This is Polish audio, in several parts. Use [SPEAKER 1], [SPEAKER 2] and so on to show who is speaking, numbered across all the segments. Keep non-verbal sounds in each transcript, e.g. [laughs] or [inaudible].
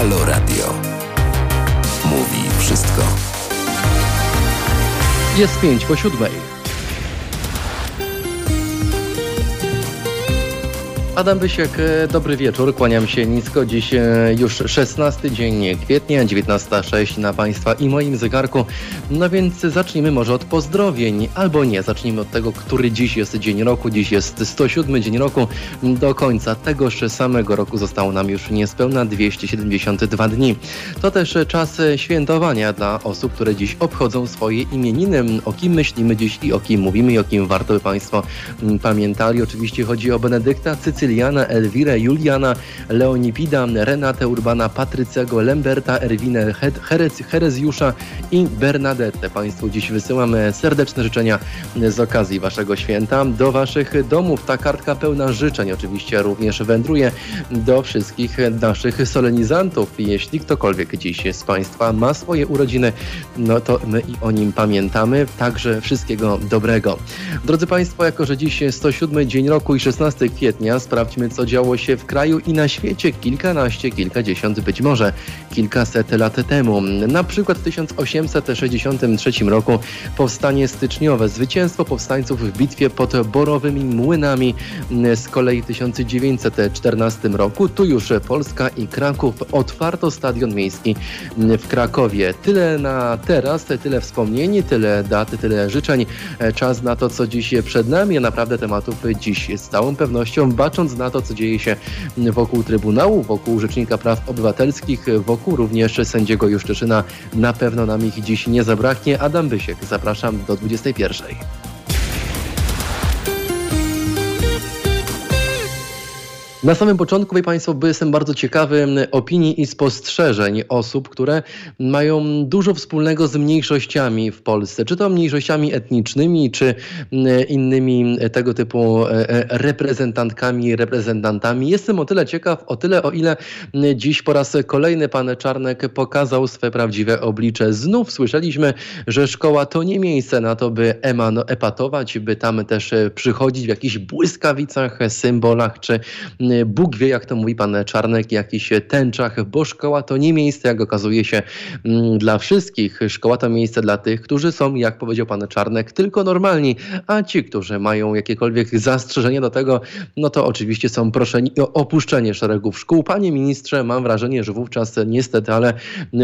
[SPEAKER 1] Halo Radio. Mówi wszystko.
[SPEAKER 2] Jest pięć po siódmej. Adam Bysiek, e, dobry wieczór, kłaniam się nisko. Dziś e, już 16 dzień kwietnia, 19.06 na Państwa i moim zegarku. No więc zacznijmy może od pozdrowień, albo nie, zacznijmy od tego, który dziś jest dzień roku. Dziś jest 107 dzień roku. Do końca tegoż samego roku zostało nam już niespełna 272 dni. To też czas świętowania dla osób, które dziś obchodzą swoje imieniny. O kim myślimy dziś i o kim mówimy i o kim warto by Państwo mm, pamiętali. Oczywiście chodzi o Benedykta Cycylię Cyliana, Elwirę, Juliana, Leonipida, Renatę Urbana, Patrycego, Lemberta, Erwinę, Herezjusza i Bernadette. Państwu dziś wysyłam serdeczne życzenia z okazji Waszego święta. Do Waszych domów ta kartka pełna życzeń oczywiście również wędruje do wszystkich naszych solenizantów. Jeśli ktokolwiek dziś z Państwa ma swoje urodziny, no to my i o nim pamiętamy. Także wszystkiego dobrego. Drodzy Państwo, jako że dziś 107 dzień roku i 16 kwietnia, sprawdźmy, co działo się w kraju i na świecie kilkanaście, kilkadziesiąt, być może kilkaset lat temu. Na przykład w 1863 roku powstanie styczniowe, zwycięstwo powstańców w bitwie pod Borowymi Młynami. Z kolei w 1914 roku tu już Polska i Kraków otwarto stadion miejski w Krakowie. Tyle na teraz, tyle wspomnień, tyle dat, tyle życzeń. Czas na to, co dziś przed nami, naprawdę tematów dziś z całą pewnością baczą patrząc na to, co dzieje się wokół Trybunału, wokół Rzecznika Praw Obywatelskich, wokół również sędziego Juszczyszyna, na pewno nam ich dziś nie zabraknie. Adam Bysiek, zapraszam do 21. Na samym początku, wie Państwo, jestem bardzo ciekawy opinii i spostrzeżeń osób, które mają dużo wspólnego z mniejszościami w Polsce, czy to mniejszościami etnicznymi, czy innymi tego typu e, e, reprezentantkami, reprezentantami. Jestem o tyle ciekaw, o tyle, o ile dziś po raz kolejny pan Czarnek pokazał swe prawdziwe oblicze. Znów słyszeliśmy, że szkoła to nie miejsce na to, by emano, epatować, by tam też e, przychodzić w jakichś błyskawicach, symbolach, czy Bóg wie, jak to mówi pan Czarnek, jakichś tęczach, bo szkoła to nie miejsce, jak okazuje się, mm, dla wszystkich. Szkoła to miejsce dla tych, którzy są, jak powiedział pan Czarnek, tylko normalni, a ci, którzy mają jakiekolwiek zastrzeżenia do tego, no to oczywiście są proszeni o opuszczenie szeregów szkół. Panie ministrze, mam wrażenie, że wówczas niestety, ale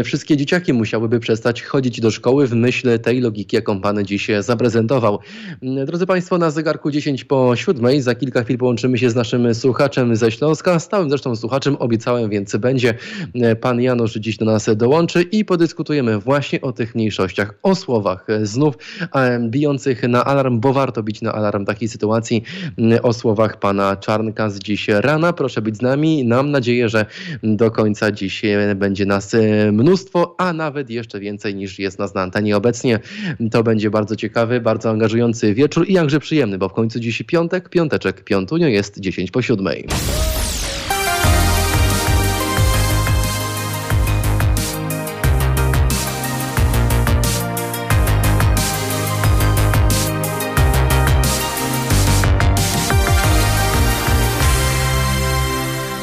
[SPEAKER 2] wszystkie dzieciaki musiałyby przestać chodzić do szkoły w myśl tej logiki, jaką pan dziś zaprezentował. Drodzy Państwo, na zegarku 10 po 7, za kilka chwil połączymy się z naszym słuchaczem ze Śląska. Stałym zresztą słuchaczem obiecałem, więc będzie. E, pan Janusz dziś do nas dołączy i podyskutujemy właśnie o tych mniejszościach, o słowach e, znów e, bijących na alarm, bo warto bić na alarm takiej sytuacji, o słowach pana Czarnka z dziś rana. Proszę być z nami. Mam nadzieję, że do końca dziś będzie nas mnóstwo, a nawet jeszcze więcej niż jest nas na antenie obecnie. To będzie bardzo ciekawy, bardzo angażujący wieczór i jakże przyjemny, bo w końcu dziś piątek, piąteczek, piątunio jest 10 po siódmej. Oh.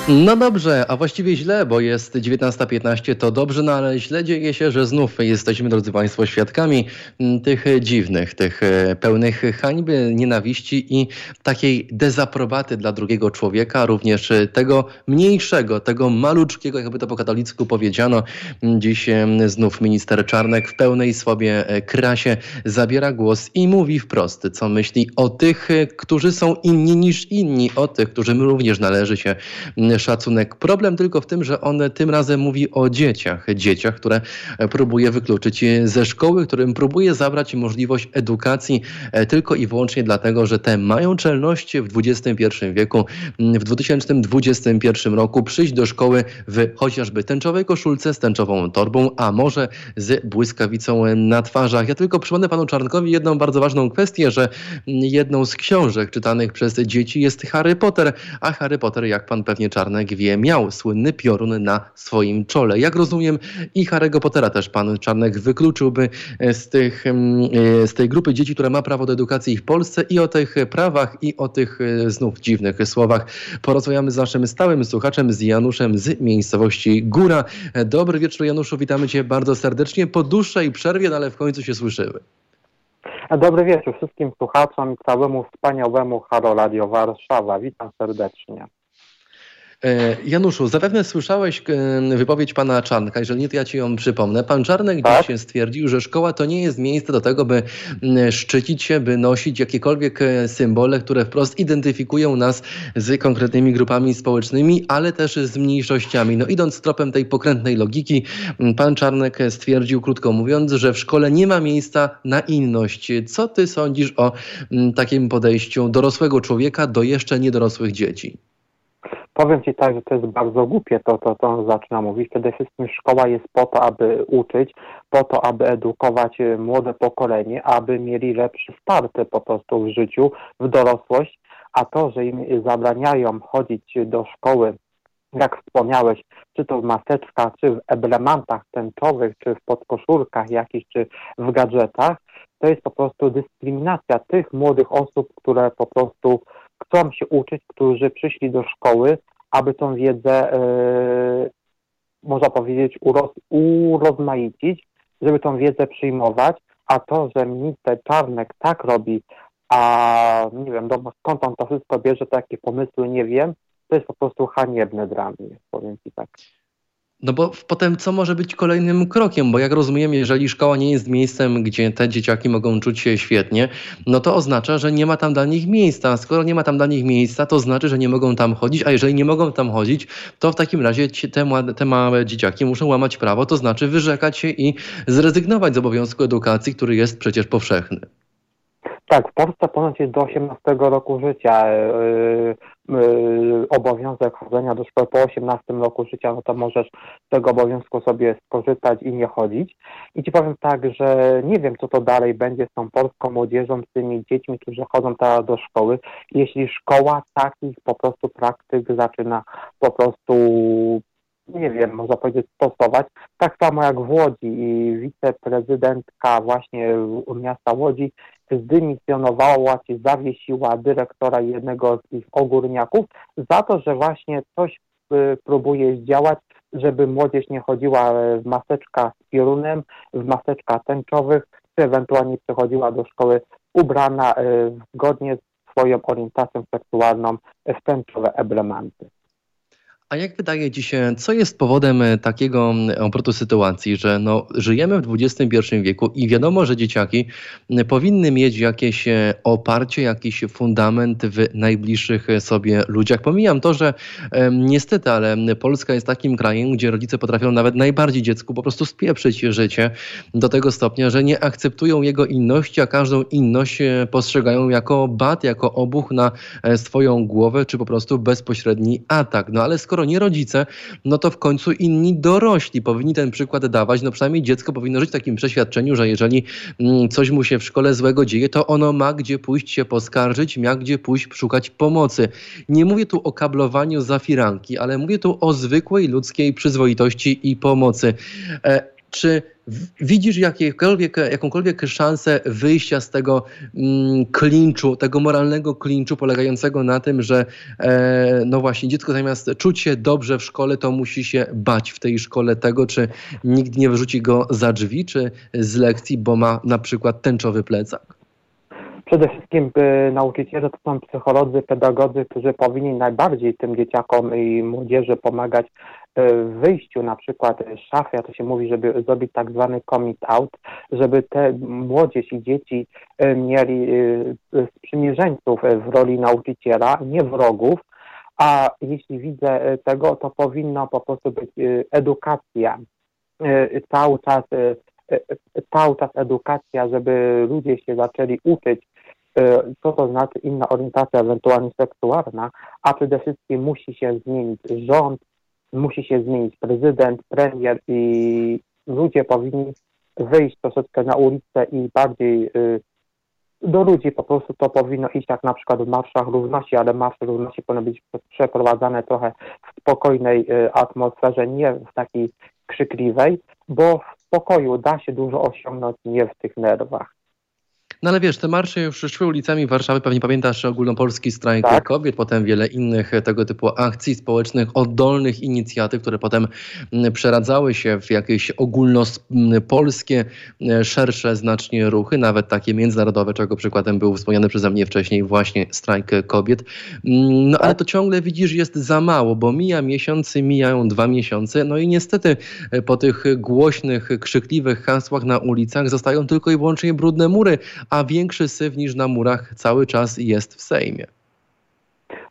[SPEAKER 2] No dobrze, a właściwie źle, bo jest 19.15, to dobrze, no ale źle dzieje się, że znów jesteśmy, drodzy Państwo, świadkami mm, tych dziwnych, tych e, pełnych hańby, nienawiści i takiej dezaprobaty dla drugiego człowieka, również tego mniejszego, tego maluczkiego, jakby to po katolicku powiedziano. Dziś znów minister Czarnek w pełnej sobie e, krasie zabiera głos i mówi wprost, co myśli o tych, e, którzy są inni niż inni, o tych, którym również należy się szacunek. Problem tylko w tym, że on tym razem mówi o dzieciach. Dzieciach, które próbuje wykluczyć ze szkoły, którym próbuje zabrać możliwość edukacji e, tylko i wyłącznie dlatego, że te mają czelność w XXI wieku, w 2021 roku przyjść do szkoły w chociażby tęczowej koszulce z tęczową torbą, a może z błyskawicą na twarzach. Ja tylko przypomnę panu Czarnkowi jedną bardzo ważną kwestię, że jedną z książek czytanych przez dzieci jest Harry Potter, a Harry Potter, jak pan pewnie Czarnek Czarnek wie, miał słynny piorun na swoim czole. Jak rozumiem i Harry'ego Pottera też pan Czarnek wykluczyłby z, tych, z tej grupy dzieci, która ma prawo do edukacji w Polsce i o tych prawach i o tych znów dziwnych słowach porozmawiamy z naszym stałym słuchaczem, z Januszem z miejscowości Góra. Dobry wieczór Januszu, witamy cię bardzo serdecznie po dłuższej przerwie, no ale w końcu się słyszymy.
[SPEAKER 3] Dobry wieczór wszystkim słuchaczom i całemu wspaniałemu Halo Radio Warszawa. Witam serdecznie.
[SPEAKER 2] E, Januszu, zapewne słyszałeś e, wypowiedź pana Czarnka, jeżeli nie, to ja ci ją przypomnę. Pan Czarnek tak? dziś stwierdził, że szkoła to nie jest miejsce do tego, by szczycić się, by nosić jakiekolwiek e, symbole, które wprost identyfikują nas z konkretnymi grupami społecznymi, ale też z mniejszościami. No idąc tropem tej pokrętnej logiki, pan Czarnek stwierdził, krótko mówiąc, że w szkole nie ma miejsca na inność. Co ty sądzisz o takim podejściu dorosłego człowieka do jeszcze niedorosłych dzieci?
[SPEAKER 3] Powiem Ci tak, że to jest bardzo głupie to, to, to on zaczyna mówić. Przede wszystkim szkoła jest po to, aby uczyć, po to, aby edukować y, młode pokolenie, aby mieli lepszy start po prostu w życiu, w dorosłość, a to, że im zabraniają chodzić do szkoły, jak wspomniałeś, czy to w maseczkach, czy w emblemantach tęczowych, czy w podkoszulkach jakichś, czy w gadżetach, to jest po prostu dyskryminacja tych młodych osób, które po prostu chcą się uczyć, którzy przyszli do szkoły, aby tą wiedzę, e, można powiedzieć, uroz, urozmaicić, żeby tą wiedzę przyjmować, a to, że minister Czarnek tak robi, a nie wiem, do, skąd on to wszystko bierze, takie pomysły, nie wiem, to jest po prostu haniebne dla mnie, powiem Ci tak.
[SPEAKER 2] No bo potem co może być kolejnym krokiem? Bo jak rozumiem, jeżeli szkoła nie jest miejscem, gdzie te dzieciaki mogą czuć się świetnie, no to oznacza, że nie ma tam dla nich miejsca. Skoro nie ma tam dla nich miejsca, to znaczy, że nie mogą tam chodzić, a jeżeli nie mogą tam chodzić, to w takim razie te, te małe dzieciaki muszą łamać prawo, to znaczy wyrzekać się i zrezygnować z obowiązku edukacji, który jest przecież powszechny.
[SPEAKER 3] Tak, w Polsce ponoć jest do 18 roku życia yy, yy, obowiązek chodzenia do szkoły. Po 18 roku życia, no to możesz z tego obowiązku sobie skorzystać i nie chodzić. I Ci powiem tak, że nie wiem, co to dalej będzie z tą polską młodzieżą, z tymi dziećmi, którzy chodzą teraz do szkoły. Jeśli szkoła takich po prostu praktyk zaczyna po prostu nie wiem, można powiedzieć, stosować. Tak samo jak w Łodzi i wiceprezydentka właśnie miasta Łodzi zdymisjonowała czy zawiesiła dyrektora jednego z ich ogórniaków za to, że właśnie coś y, próbuje zdziałać, żeby młodzież nie chodziła w maseczkach z piorunem, w maseczkach tęczowych, czy ewentualnie przychodziła do szkoły ubrana y, zgodnie z swoją orientacją seksualną w tęczowe eblementy.
[SPEAKER 2] A jak wydaje Ci się, co jest powodem e, takiego obrotu sytuacji, że no, żyjemy w XXI wieku i wiadomo, że dzieciaki powinny mieć jakieś e, oparcie, jakiś fundament w najbliższych sobie ludziach. Pomijam to, że e, niestety, ale Polska jest takim krajem, gdzie rodzice potrafią nawet najbardziej dziecku po prostu spieprzyć życie do tego stopnia, że nie akceptują jego inności, a każdą inność postrzegają jako bat, jako obuch na swoją głowę, czy po prostu bezpośredni atak. No ale skoro nie rodzice, no to w końcu inni dorośli powinni ten przykład dawać. No przynajmniej dziecko powinno żyć w takim przeświadczeniu, że jeżeli mm, coś mu się w szkole złego dzieje, to ono ma gdzie pójść się poskarżyć, ma gdzie pójść szukać pomocy. Nie mówię tu o kablowaniu za firanki, ale mówię tu o zwykłej ludzkiej przyzwoitości i pomocy. E, czy widzisz jakąkolwiek szansę wyjścia z tego mm, klinczu, tego moralnego klinczu polegającego na tym, że e, no właśnie dziecko zamiast czuć się dobrze w szkole, to musi się bać w tej szkole tego, czy nikt nie wyrzuci go za drzwi, czy z lekcji, bo ma na przykład tęczowy plecak?
[SPEAKER 3] Przede wszystkim y, nauczyciele to są psycholodzy, pedagodzy, którzy powinni najbardziej tym dzieciakom i młodzieży pomagać wyjściu na przykład z szafy, a to się mówi, żeby zrobić tak zwany commit out, żeby te młodzież i dzieci y, mieli sprzymierzeńców w roli nauczyciela, nie wrogów, a jeśli widzę tego, to powinna po prostu być edukacja. Cały czas cały czas edukacja, żeby ludzie się zaczęli uczyć E, co to znaczy inna orientacja, ewentualnie seksualna, a przede wszystkim musi się zmienić rząd, musi się zmienić prezydent, premier i ludzie powinni wyjść troszeczkę na ulicę i bardziej y, do ludzi po prostu to powinno iść jak na przykład w marszach równości, ale marsze równości powinny być przeprowadzane trochę w spokojnej atmosferze, nie w takiej krzykliwej, bo w spokoju da się dużo osiągnąć, nie w tych nerwach.
[SPEAKER 2] No ale wiesz, te marsze już szły ulicami Warszawy, pewnie pamiętasz ogólnopolski strajk tak. kobiet, potem wiele innych tego typu akcji społecznych, oddolnych inicjatyw, które potem mm, przeradzały się w jakieś ogólnopolskie, mm, szersze znacznie ruchy, nawet takie międzynarodowe, czego przykładem był wspomniany przeze mnie wcześniej właśnie strajk kobiet. Mm, no tak. ale to ciągle widzisz jest za mało, bo mija miesiąc, mijają dwa miesiące, no i niestety e, po tych głośnych, krzykliwych hasłach na ulicach zostają tylko i wyłącznie brudne mury, a większy syf niż na murach cały czas jest w Sejmie.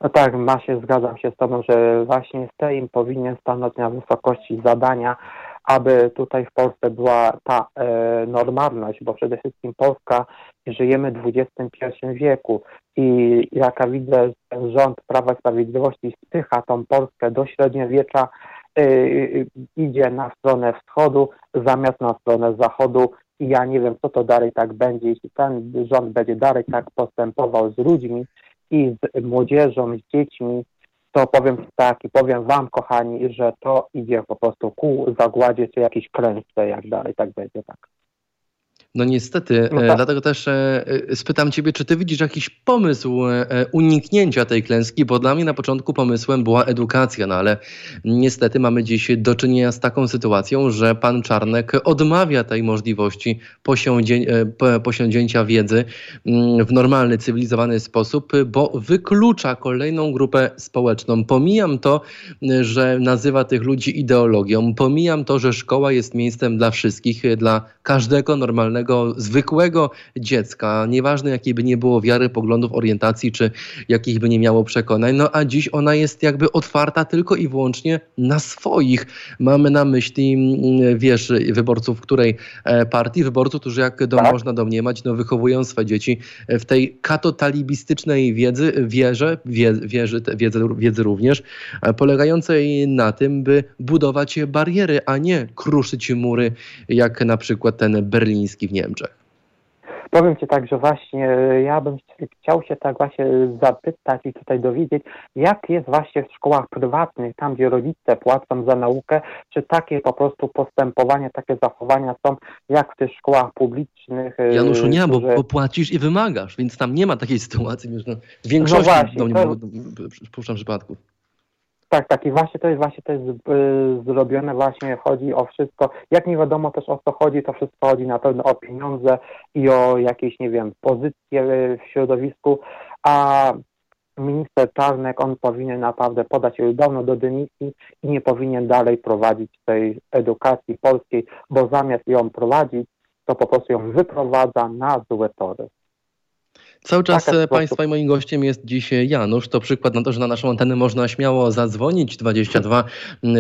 [SPEAKER 3] No tak, ma się, zgadzam się z Tobą, że właśnie Sejm powinien stanąć na wysokości zadania, aby tutaj w Polsce była ta e, normalność, bo przede wszystkim Polska, żyjemy w XXI wieku i jaka widzę, ten rząd Prawa i Sprawiedliwości spycha tą Polskę do średniowiecza, e, idzie na stronę wschodu zamiast na stronę zachodu i ja nie wiem, co to dalej tak będzie, jeśli ten rząd będzie dalej tak postępował z ludźmi i z młodzieżą, z dziećmi, to powiem tak i powiem wam, kochani, że to idzie po prostu ku zagładzie czy jakiejś klęsce, jak dalej tak będzie, tak.
[SPEAKER 2] No niestety, no e, tak. dlatego też e, e, spytam Ciebie, czy Ty widzisz jakiś pomysł uniknięcia tej klęski, bo dla mnie na początku pomysłem była edukacja, no ale niestety mamy dziś do czynienia z taką sytuacją, że pan Czarnek odmawia tej możliwości posiądzięcia wiedzy mm, w normalny, cywilizowany sposób, bo wyklucza kolejną grupę społeczną. Pomijam to, że nazywa tych ludzi ideologią, pomijam to, że szkoła jest miejscem dla wszystkich, dla każdego normalnego każdego zwykłego dziecka, nieważne jakiej by nie było wiary, poglądów, orientacji, czy jakich by nie miało przekonań, no a dziś ona jest jakby otwarta tylko i wyłącznie na swoich. Mamy na myśli, mm, wiesz, wyborców której e, partii, wyborców, którzy jak do, tak. można domniemać, no wychowują swoje dzieci w tej katotalibistycznej wiedzy, wierze, wie, wierzy, wiedzy, wiedzy również, e, polegającej na tym, by budować bariery, a nie kruszyć mury, jak na przykład ten berliński w Niemczech.
[SPEAKER 3] Powiem Ci tak, że właśnie e, ja bym chciał się tak właśnie zapytać i tutaj dowiedzieć, jak jest właśnie w szkołach prywatnych, tam gdzie rodzice płacą za naukę, czy takie po prostu postępowania, takie zachowania są jak w tych szkołach publicznych?
[SPEAKER 2] E, Januszu, nie, bo, bo płacisz i wymagasz, więc tam nie ma takiej sytuacji. W większości no właśnie, to... przypuszczam przypadków.
[SPEAKER 3] Tak, tak. I właśnie to jest właśnie to jest y, zrobione właśnie, chodzi o wszystko, jak nie wiadomo też o co chodzi, to wszystko chodzi na pewno o pieniądze i o jakieś, nie wiem, pozycje w środowisku, a minister Czarnek, on powinien naprawdę podać się dawno do dymisji i nie powinien dalej prowadzić tej edukacji polskiej, bo zamiast ją prowadzić, to po prostu ją wyprowadza na złe tory.
[SPEAKER 2] Cały czas tak, Państwa i moim gościem jest dziś Janusz. To przykład na to, że na naszą antenę można śmiało zadzwonić 22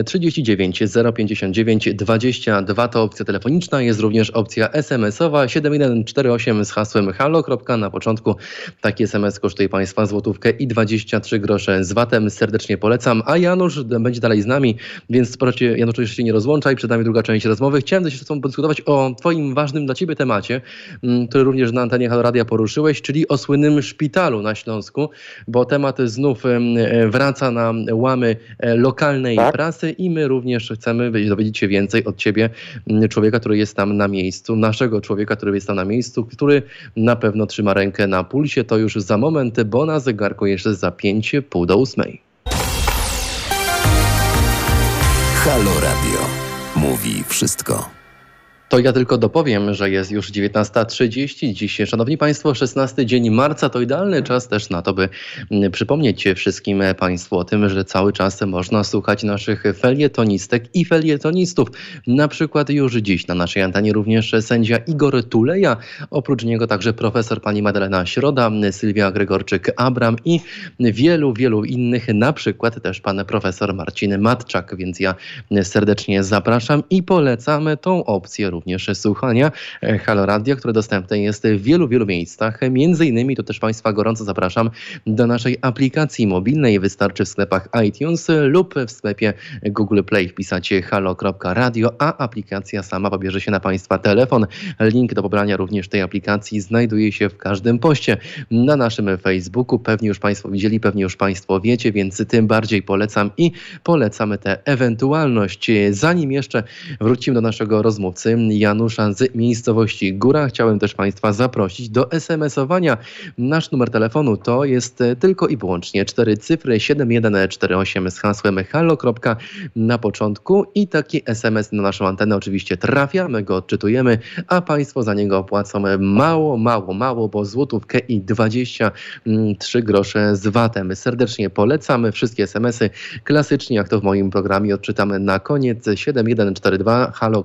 [SPEAKER 2] 39 059 22 to opcja telefoniczna, jest również opcja SMS-owa 7148 z hasłem halo. Na początku taki SMS kosztuje Państwa złotówkę i 23 grosze z VAT-em. Serdecznie polecam. A Janusz będzie dalej z nami, więc proszę Janusz jeszcze się nie rozłączaj. Przed nami druga część rozmowy. Chciałem się z Tobą podyskutować o Twoim ważnym dla Ciebie temacie, który również na antenie Halo Radia poruszyłeś, czyli o słynnym szpitalu na Śląsku, bo temat znów wraca na łamy e, lokalnej tak? prasy i my również chcemy dowiedzieć się więcej od ciebie, człowieka, który jest tam na miejscu, naszego człowieka, który jest tam na miejscu, który na pewno trzyma rękę na pulsie. To już za moment, bo na zegarku jeszcze za pięć, pół do ósmej.
[SPEAKER 1] Halo Radio. Mówi wszystko.
[SPEAKER 2] To ja tylko dopowiem, że jest już 19.30. Dziś, Szanowni Państwo, 16 dzień marca to idealny czas też na to, by mm, przypomnieć wszystkim Państwu o tym, że cały czas można słuchać naszych felietonistek i felietonistów. Na przykład już dziś na naszej antenie również sędzia Igor Tuleja, oprócz niego także profesor pani Madalena Środa, Sylwia Gregorczyk-Abram i wielu, wielu innych, na przykład też pan profesor Marcin Matczak, więc ja serdecznie zapraszam i polecamy tą opcję również również słuchania Halo Radio, które dostępne jest w wielu, wielu miejscach. Między innymi to też Państwa gorąco zapraszam do naszej aplikacji mobilnej. Wystarczy w sklepach iTunes lub w sklepie Google Play wpisacie halo.radio, a aplikacja sama pobierze się na Państwa telefon. Link do pobrania również tej aplikacji znajduje się w każdym poście na naszym Facebooku. Pewnie już Państwo widzieli, pewnie już Państwo wiecie, więc tym bardziej polecam i polecamy tę ewentualność. Zanim jeszcze wrócimy do naszego rozmówcy Janusza z miejscowości Góra, chciałem też Państwa zaprosić do SMS-owania. Nasz numer telefonu to jest tylko i wyłącznie 4 cyfry 7148 z hasłem halo. na początku i taki SMS na naszą antenę oczywiście trafia, my go odczytujemy, a Państwo za niego płacą mało, mało, mało, bo złotówkę i 23 grosze z VAT-em. Serdecznie polecamy wszystkie SMS-y klasycznie, jak to w moim programie odczytamy na koniec 7142 halo.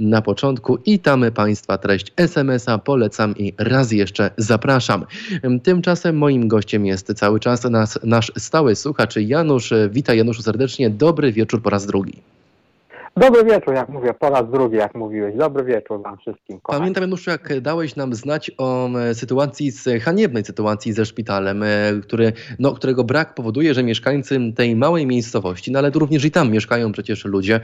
[SPEAKER 2] na początku i tam Państwa treść SMS-a polecam i raz jeszcze zapraszam. Tymczasem moim gościem jest cały czas nas, nasz stały słuchacz Janusz. Witaj Januszu serdecznie, dobry wieczór po raz drugi.
[SPEAKER 3] Dobry wieczór, jak mówię, po raz drugi, jak mówiłeś. Dobry wieczór wam wszystkim.
[SPEAKER 2] Kochani. Pamiętam, Januszu, jak dałeś nam znać o sytuacji, z haniebnej sytuacji ze szpitalem, który, no, którego brak powoduje, że mieszkańcy tej małej miejscowości, no ale również i tam mieszkają przecież ludzie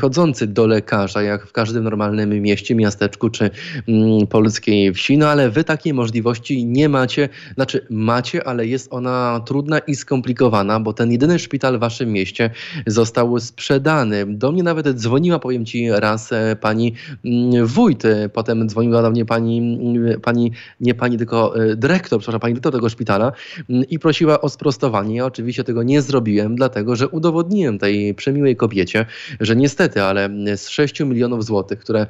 [SPEAKER 2] chodzący do lekarza, jak w każdym normalnym mieście, miasteczku czy mm, polskiej wsi, no ale wy takiej możliwości nie macie, znaczy macie, ale jest ona trudna i skomplikowana, bo ten jedyny szpital w waszym mieście został sprzedany. Do mnie nawet nawet dzwoniła, powiem ci raz, e, pani mm, wójt, e, potem dzwoniła do mnie pani, mm, pani nie pani, tylko e, dyrektor, przepraszam, pani dyrektor tego szpitala mm, i prosiła o sprostowanie. Ja oczywiście tego nie zrobiłem, dlatego że udowodniłem tej przemiłej kobiecie, że niestety, ale z 6 milionów złotych, które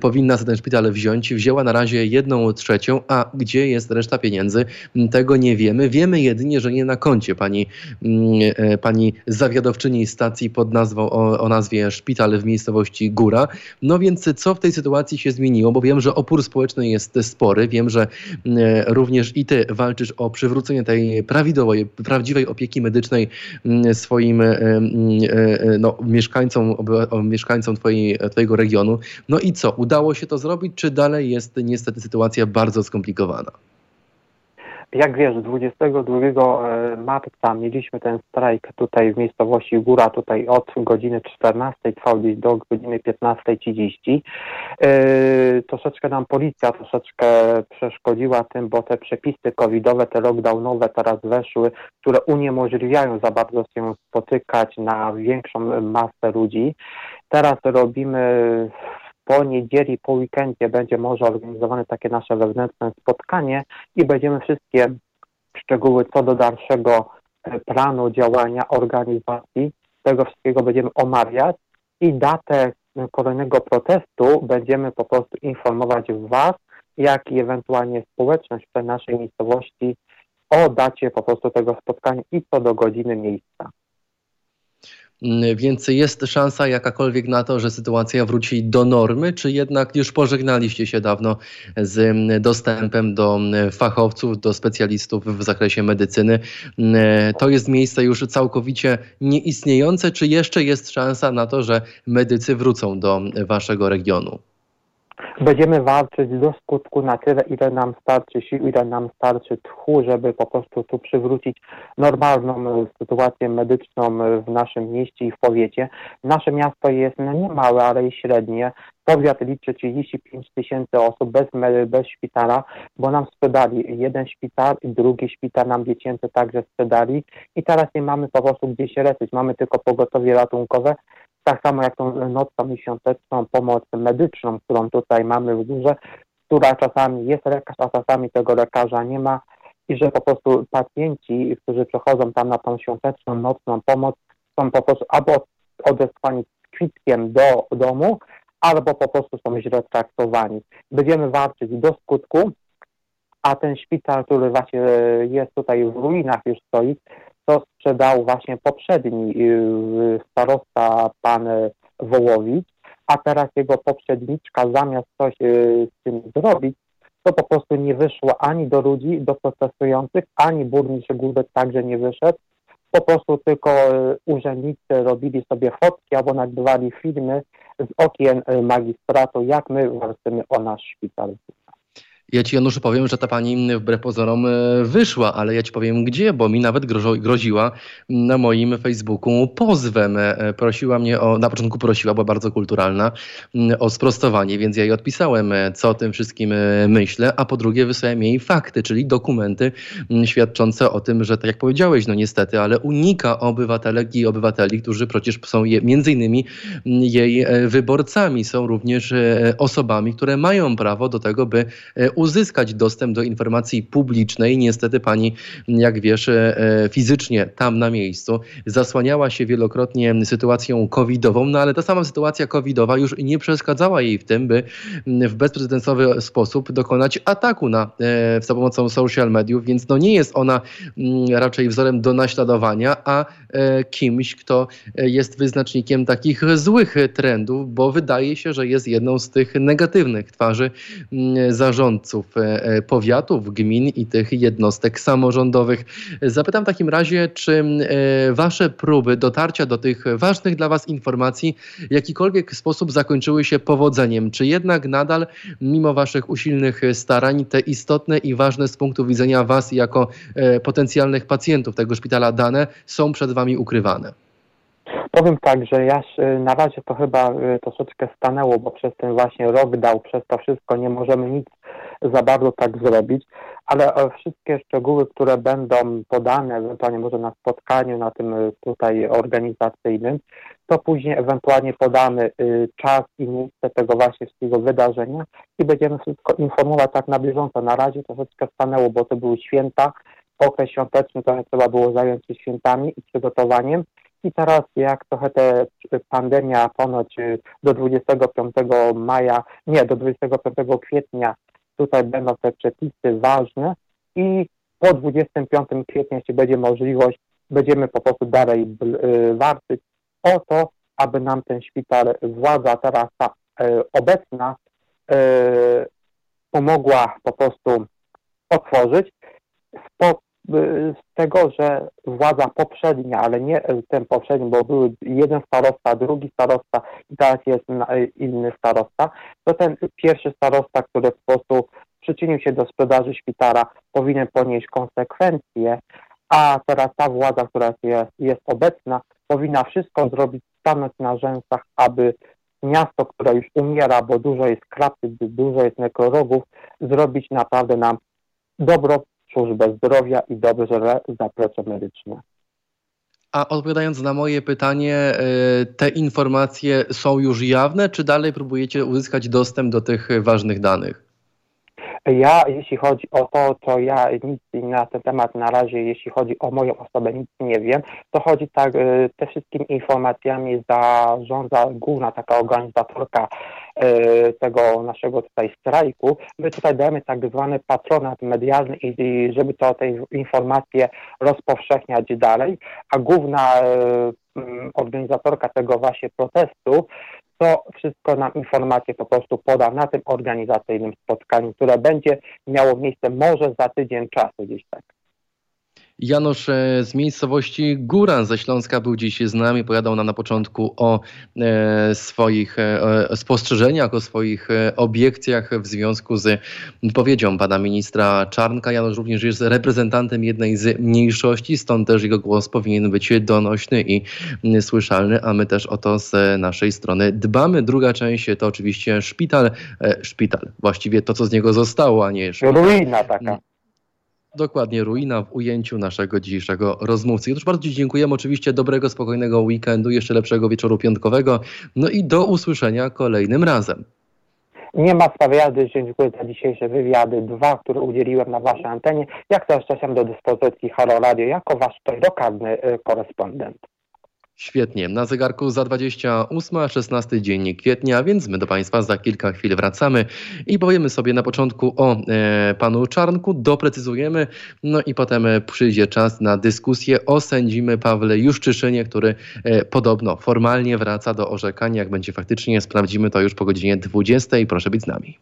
[SPEAKER 2] powinna za ten szpital wziąć, wzięła na razie jedną trzecią, a gdzie jest reszta pieniędzy, tego nie wiemy. Wiemy jedynie, że nie na koncie pani, pani zawiadowczyni stacji pod nazwą o, o nazwie szpital w miejscowości Góra. No więc co w tej sytuacji się zmieniło? Bo wiem, że opór społeczny jest spory. Wiem, że mm, również i ty walczysz o przywrócenie tej prawidłowej, prawdziwej opieki medycznej mm, swoim mm, e, no, mieszkańcom, mieszkańcom twojej, twojego regionu. No i co? Udało się to zrobić, czy dalej jest niestety sytuacja bardzo skomplikowana?
[SPEAKER 3] Jak wiesz, 22 e, marca mieliśmy ten strajk tutaj w miejscowości Góra, tutaj od godziny 14 trwał gdzieś do godziny 15.30. Yy, troszeczkę nam policja troszeczkę przeszkodziła tym, bo te przepisy covidowe, te lockdownowe teraz weszły, które uniemożliwiają za bardzo się spotykać na większą masę ludzi. Teraz robimy po niedzieli, po weekendzie będzie może organizowane takie nasze wewnętrzne spotkanie i będziemy wszystkie szczegóły co do dalszego e, planu działania, organizacji, tego wszystkiego będziemy omawiać i datę kolejnego protestu będziemy po prostu informować Was, jak i ewentualnie społeczność w naszej miejscowości o dacie po prostu tego spotkania i co do godziny miejsca.
[SPEAKER 2] Mm, więc jest szansa jakakolwiek na to, że sytuacja wróci do normy, czy jednak już pożegnaliście się dawno z mm, dostępem do mm, fachowców, do specjalistów w zakresie medycyny? To jest miejsce już całkowicie nieistniejące, czy jeszcze jest szansa na to, że medycy wrócą do waszego regionu?
[SPEAKER 3] Będziemy walczyć do skutku na tyle, ile nam starczy sił, ile nam starczy tchu, żeby po prostu tu przywrócić normalną e, sytuację medyczną e, w naszym mieście i w powiecie. Nasze miasto jest no nie małe, ale i średnie. Powiat liczy 35 tysięcy osób bez, bez szpitala, bo nam sprzedali jeden szpital i drugi szpital nam dziecięcy także sprzedali i teraz nie mamy po prostu gdzie się leczyć. Mamy tylko pogotowie ratunkowe, tak samo jak tą nocną i świąteczną pomoc medyczną, którą tutaj mamy w górze, która czasami jest lekarz, a czasami tego lekarza nie ma i że po prostu pacjenci, którzy przechodzą tam na tą świąteczną, nocną pomoc, są po prostu albo odesłani z kwitkiem do domu, albo po prostu są źle traktowani. Będziemy walczyć do skutku, a ten szpital, który właśnie jest tutaj w ruinach już stoi, to sprzedał właśnie poprzedni y, starosta pan Wołowicz, a teraz jego poprzedniczka zamiast coś y, z tym zrobić, to po prostu nie wyszło ani do ludzi, do protestujących, ani burmistrz Górek także nie wyszedł, po prostu tylko urzędnicy robili sobie fotki albo nagrywali filmy z okien magistratu, jak my walczymy o nasz szpital.
[SPEAKER 2] Ja ci, Januszu, powiem, że ta pani wbrew pozorom e, wyszła, ale ja ci powiem gdzie, bo mi nawet groziła na moim Facebooku pozwem. E, prosiła mnie o, na początku prosiła, była bardzo kulturalna, o sprostowanie, więc ja jej odpisałem, e, co o tym wszystkim myślę, a po drugie wysłałem jej fakty, czyli dokumenty świadczące o tym, że tak jak powiedziałeś, no niestety, ale unika obywatelek i obywateli, którzy przecież są je, między innymi jej wyborcami, są również osobami, które mają prawo do tego, by uzyskać dostęp do informacji publicznej. Niestety pani, jak wiesz, e, fizycznie tam na miejscu zasłaniała się wielokrotnie sytuacją covidową, no ale ta sama sytuacja covidowa już nie przeszkadzała jej w tym, by w bezprecedensowy sposób dokonać ataku na, e, za pomocą social mediów, więc no nie jest ona mm, raczej wzorem do naśladowania, a kimś, kto jest wyznacznikiem takich złych trendów, bo wydaje się, że jest jedną z tych negatywnych twarzy mm, zarządców e, e, powiatów, gmin i tych jednostek samorządowych. Zapytam w takim razie, czy e, wasze próby dotarcia do tych ważnych dla was informacji w jakikolwiek sposób zakończyły się powodzeniem? Czy jednak nadal, mimo waszych usilnych starań, te istotne i ważne z punktu widzenia was jako potencjalnych pacjentów tego szpitala dane są przed wami ukrywane?
[SPEAKER 3] Powiem tak, że ja na razie to chyba troszeczkę stanęło, bo przez ten właśnie rok dał, przez to wszystko nie możemy nic za bardzo tak zrobić, ale wszystkie szczegóły, które będą podane ewentualnie może na spotkaniu, na tym y, tutaj organizacyjnym, to później ewentualnie podamy y, czas i miejsce tego właśnie wszystkiego wydarzenia i będziemy wszystko informować tak na bieżąco. Na razie troszeczkę stanęło, bo to były święta, okres świąteczny, to trzeba było zająć się świętami i przygotowaniem. I teraz jak trochę te pandemia ponoć y, do 25 maja, nie, do 25 kwietnia tutaj będą te przepisy ważne i po 25 kwietnia, jeśli będzie możliwość, będziemy po prostu dalej y, walczyć o to, aby nam ten szpital, władza teraz ta obecna pomogła po prostu otworzyć z tego, że władza poprzednia, ale nie ten poprzedni, bo był jeden starosta, drugi starosta i teraz jest inny starosta, to ten pierwszy starosta, który po prostu przyczynił się do sprzedaży szpitala, powinien ponieść konsekwencje, a teraz ta władza, która jest, jest obecna, powinna wszystko zrobić, stanąć na rzęsach, aby miasto, które już umiera, bo dużo jest klapy, dużo jest nekrologów, zrobić naprawdę nam dobrą służbę zdrowia i dobrze zaplecze medyczne.
[SPEAKER 2] A odpowiadając na moje pytanie, e, te informacje są już jawne, czy dalej próbujecie uzyskać dostęp do tych ważnych danych?
[SPEAKER 3] Ja, jeśli chodzi o to, to ja nic na ten temat na razie, jeśli chodzi o moją osobę, nic nie wiem. To chodzi tak, y, te wszystkimi informacjami zarządza główna taka organizatorka y, tego naszego tutaj strajku. My tutaj dajemy tak zwany patronat medialny i żeby to te informacje rozpowszechniać dalej, a główna mm, organizatorka tego właśnie protestu to wszystko nam informacje po prostu poda na tym organizacyjnym spotkaniu, które będzie miało miejsce może za tydzień czasu gdzieś tak.
[SPEAKER 2] Janusz e, z miejscowości Góran ze Śląska był dziś z nami. Powiadał nam na początku o e, swoich e, spostrzeżeniach, o swoich obiekcjach w związku z wypowiedzią pana ministra Czarnka. Janusz również jest reprezentantem jednej z mniejszości, stąd też jego głos powinien być donośny i słyszalny, a my też o to z naszej strony dbamy. Druga część to oczywiście szpital, szpital, właściwie to, co z niego zostało, a nie szpital.
[SPEAKER 3] Ruina taka.
[SPEAKER 2] Dokładnie, ruina w ujęciu naszego dzisiejszego rozmówcy. Już bardzo dziękujemy. Oczywiście dobrego, spokojnego weekendu, jeszcze lepszego wieczoru piątkowego. No i do usłyszenia kolejnym razem.
[SPEAKER 3] Nie ma sprawy, dziękuję za dzisiejsze wywiady, dwa, które udzieliłem na Waszej antenie. Jak też czasem do dyspozycji Halo Radio jako Wasz tutaj lokalny y, korespondent.
[SPEAKER 2] Świetnie. Na zegarku za 28, 16 dzień kwietnia, więc my do Państwa za kilka chwil wracamy i powiemy sobie na początku o e, panu Czarnku, doprecyzujemy, no i potem przyjdzie czas na dyskusję o sędzimy Pawle Juszczyszynie, który e, podobno formalnie wraca do orzekania. Jak będzie faktycznie, sprawdzimy to już po godzinie 20. Proszę być z nami.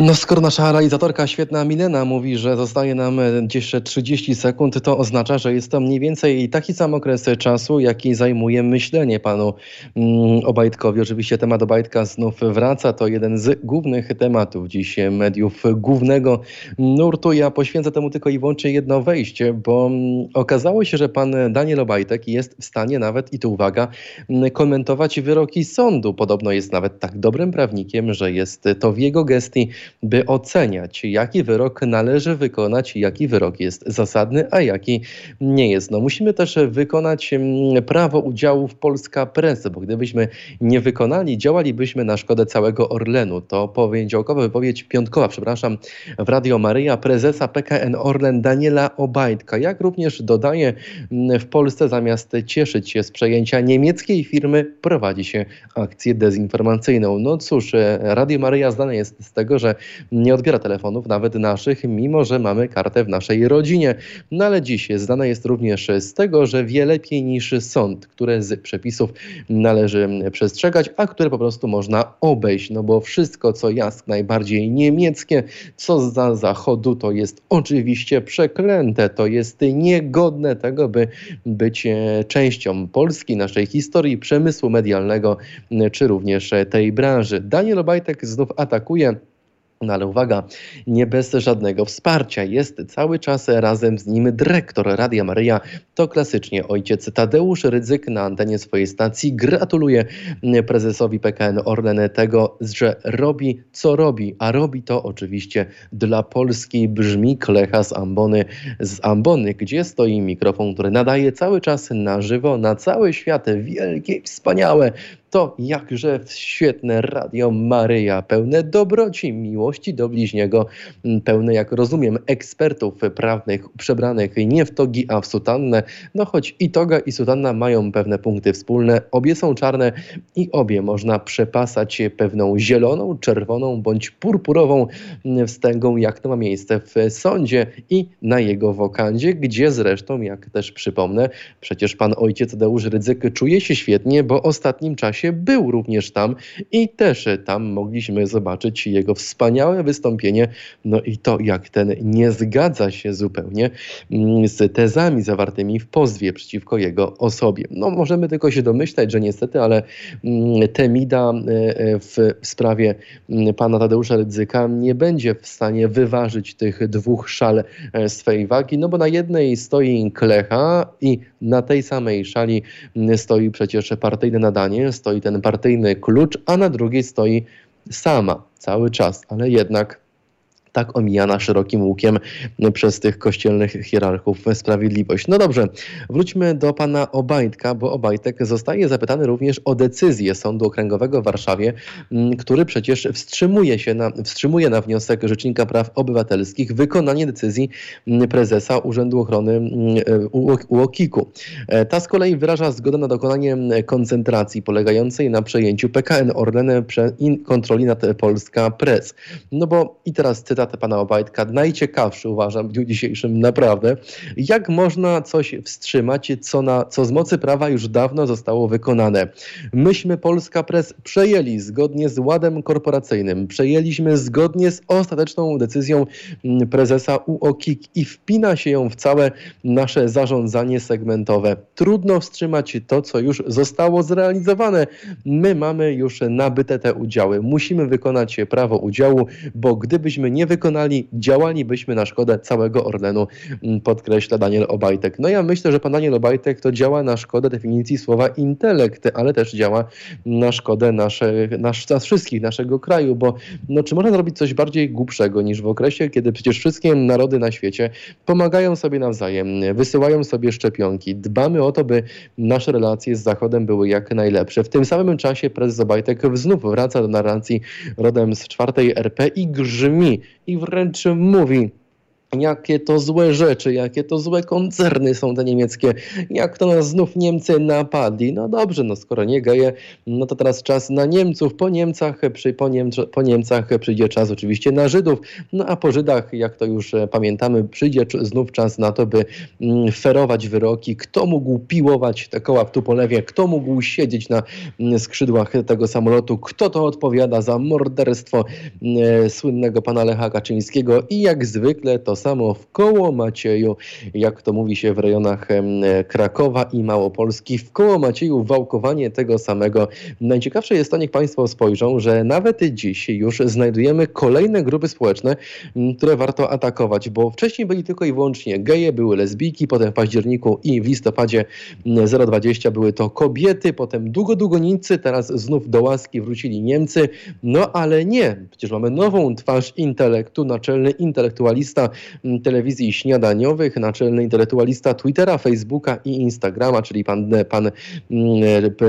[SPEAKER 2] No skoro nasza realizatorka świetna Milena mówi, że zostaje nam jeszcze 30 sekund, to oznacza, że jest to mniej więcej taki sam okres czasu, jaki zajmuje myślenie panu mm, Obajtkowi. Oczywiście temat Obajtka znów wraca, to jeden z głównych tematów dziś mediów głównego nurtu. Ja poświęcę temu tylko i wyłącznie jedno wejście, bo mm, okazało się, że pan Daniel Obajtek jest w stanie nawet, i tu uwaga, mm, komentować wyroki sądu. Podobno jest nawet tak dobrym prawnikiem, że jest to w jego gestii by oceniać, jaki wyrok należy wykonać, jaki wyrok jest zasadny, a jaki nie jest. No, musimy też wykonać mm, prawo udziału w Polska Press, bo gdybyśmy nie wykonali, działalibyśmy na szkodę całego Orlenu. To poniedziałkowa wypowiedź piątkowa, przepraszam, w Radio Maryja prezesa PKN Orlen Daniela Obajtka. Jak również dodaje, mm, w Polsce zamiast cieszyć się z przejęcia niemieckiej firmy, prowadzi się akcję dezinformacyjną. No cóż, Radio Maryja znane jest z tego, że nie odbiera telefonów, nawet naszych, mimo że mamy kartę w naszej rodzinie. No ale dziś znane jest również z tego, że wie lepiej niż sąd, które z przepisów należy przestrzegać, a które po prostu można obejść, no bo wszystko, co jest najbardziej niemieckie, co za zachodu, to jest oczywiście przeklęte, to jest niegodne tego, by być częścią Polski, naszej historii, przemysłu medialnego, czy również tej branży. Daniel Obajtek znów atakuje no ale uwaga, nie bez żadnego wsparcia. Jest cały czas razem z nim dyrektor Radia Maryja. To klasycznie ojciec Tadeusz Rydzyk na antenie swojej stacji gratuluje prezesowi PKN Orlen tego, że robi co robi, a robi to oczywiście dla Polski. Brzmi klecha z ambony, z ambony, gdzie stoi mikrofon, który nadaje cały czas na żywo, na cały świat. Wielkie, wspaniałe, to jakże świetne Radio Maryja, pełne dobroci, miłości do bliźniego, pełne, jak rozumiem, ekspertów prawnych przebranych nie w togi, a w sutannę. No choć i toga, i sutanna mają pewne punkty wspólne, obie są czarne i obie można przepasać pewną zieloną, czerwoną bądź purpurową wstęgą, jak to ma miejsce w sądzie i na jego wokandzie, gdzie zresztą, jak też przypomnę, przecież pan ojciec Tadeusz Rydzyk czuje się świetnie, bo ostatnim czasie czasie był również tam i też tam mogliśmy zobaczyć jego wspaniałe wystąpienie. No i to, jak ten nie zgadza się zupełnie mm, z tezami zawartymi w pozwie przeciwko jego osobie. No możemy tylko się domyślać, że niestety, ale mm, Temida e, e, w sprawie mm, pana Tadeusza Rydzyka nie będzie w stanie wyważyć tych dwóch szal e, swej wagi, no bo na jednej stoi Klecha i na tej samej szali stoi przecież partyjne nadanie, stoi ten partyjny klucz, a na drugiej stoi sama cały czas, ale jednak tak omijana szerokim łukiem przez tych kościelnych hierarchów sprawiedliwość. No dobrze, wróćmy do pana Obajtka, bo Obajtek zostaje zapytany również o decyzję Sądu Okręgowego w Warszawie, mm, który przecież wstrzymuje się na, wstrzymuje na wniosek Rzecznika Praw Obywatelskich wykonanie decyzji mm, prezesa Urzędu Ochrony mm, UOKiK-u. E, ta z kolei wyraża zgodę na dokonanie koncentracji polegającej na przejęciu PKN Orlen kontroli nad Polska Press. No bo i teraz cytat cytat pana Obajtka, najciekawszy uważam w dniu dzisiejszym naprawdę. Jak można coś wstrzymać, co, na, co z mocy prawa już dawno zostało wykonane? Myśmy Polska Press przejęli zgodnie z ładem korporacyjnym, przejęliśmy zgodnie z ostateczną decyzją mm, prezesa UOKiK i wpina się ją w całe nasze zarządzanie segmentowe. Trudno wstrzymać to, co już zostało zrealizowane. My mamy już nabyte te udziały. Musimy wykonać prawo udziału, bo gdybyśmy nie wykonali, działalibyśmy na szkodę całego Orlenu, mm, podkreśla Daniel Obajtek. No ja myślę, że pan Daniel Obajtek to działa na szkodę definicji słowa intelekt, ale też działa na szkodę nasze, nasz, nas wszystkich, naszego kraju, bo no, czy można zrobić coś bardziej głupszego niż w okresie, kiedy przecież wszystkie narody na świecie pomagają sobie nawzajem, wysyłają sobie szczepionki, dbamy o to, by nasze relacje z Zachodem były jak najlepsze. W tym samym czasie prezes Obajtek znów wraca do narracji rodem z czwartej RP i grzmi i wręcz mówi, jakie to złe rzeczy, jakie to złe koncerny są te niemieckie, jak to nas znów Niemcy napadli. No dobrze, no skoro nie geje, no to teraz czas na Niemców, po Niemcach, przy, po, Niemcz, po Niemcach przyjdzie czas oczywiście na Żydów, no a po Żydach, jak to już e, pamiętamy, przyjdzie znów czas na to, by mm, ferować wyroki, kto mógł piłować te koła w Tupolewie, kto mógł siedzieć na mm, skrzydłach tego samolotu, kto to odpowiada za morderstwo mm, słynnego pana Lecha Kaczyńskiego? I jak zwykle to samo w koło Macieju, jak to mówi się w rejonach Krakowa i Małopolski, w koło Macieju wałkowanie tego samego. Najciekawsze jest to, niech Państwo spojrzą, że nawet dziś już znajdujemy kolejne grupy społeczne, które warto atakować, bo wcześniej byli tylko i wyłącznie geje, były lesbijki, potem w październiku i w listopadzie 020 były to kobiety, potem długo, długonicy, teraz znów do łaski wrócili Niemcy, no ale nie, przecież mamy nową twarz intelektu, naczelny intelektualista telewizji śniadaniowych, naczelny intelektualista Twittera, Facebooka i Instagrama, czyli pan, pan,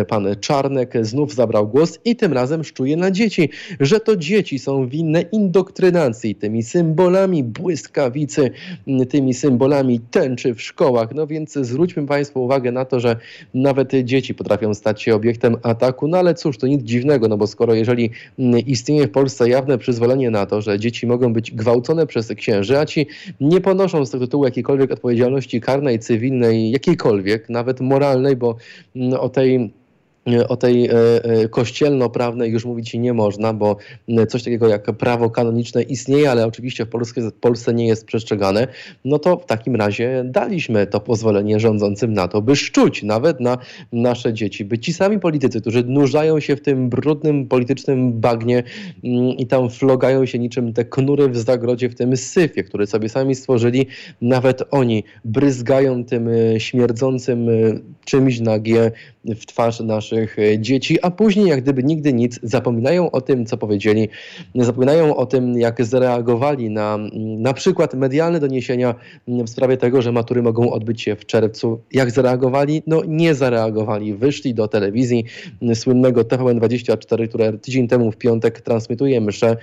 [SPEAKER 2] pan Czarnek znów zabrał głos i tym razem szczuje na dzieci, że to dzieci są winne indoktrynacji tymi symbolami błyskawicy, tymi symbolami tęczy w szkołach. No więc zwróćmy Państwu uwagę na to, że nawet dzieci potrafią stać się obiektem ataku, no ale cóż, to nic dziwnego, no bo skoro jeżeli istnieje w Polsce jawne przyzwolenie na to, że dzieci mogą być gwałcone przez księży, a ci nie ponoszą z tego tytułu jakiejkolwiek odpowiedzialności karnej, cywilnej, jakiejkolwiek, nawet moralnej, bo mm, o tej o tej e, e, kościelno-prawnej już mówić nie można, bo coś takiego jak prawo kanoniczne istnieje, ale oczywiście w Polsce, w Polsce nie jest przestrzegane, no to w takim razie daliśmy to pozwolenie rządzącym na to, by szczuć nawet na nasze dzieci, by ci sami politycy, którzy nurzają się w tym brudnym politycznym bagnie mm, i tam flogają się niczym te knury w zagrodzie, w tym syfie, który sobie sami stworzyli, nawet oni bryzgają tym e, śmierdzącym czymś na G w twarz naszych e, dzieci, a później jak gdyby nigdy nic zapominają o tym, co powiedzieli, zapominają o tym, jak zareagowali na na przykład medialne doniesienia w sprawie tego, że matury mogą odbyć się w czerwcu. Jak zareagowali? No nie zareagowali. Wyszli do telewizji słynnego TVN24, które tydzień temu w piątek transmituje mszę,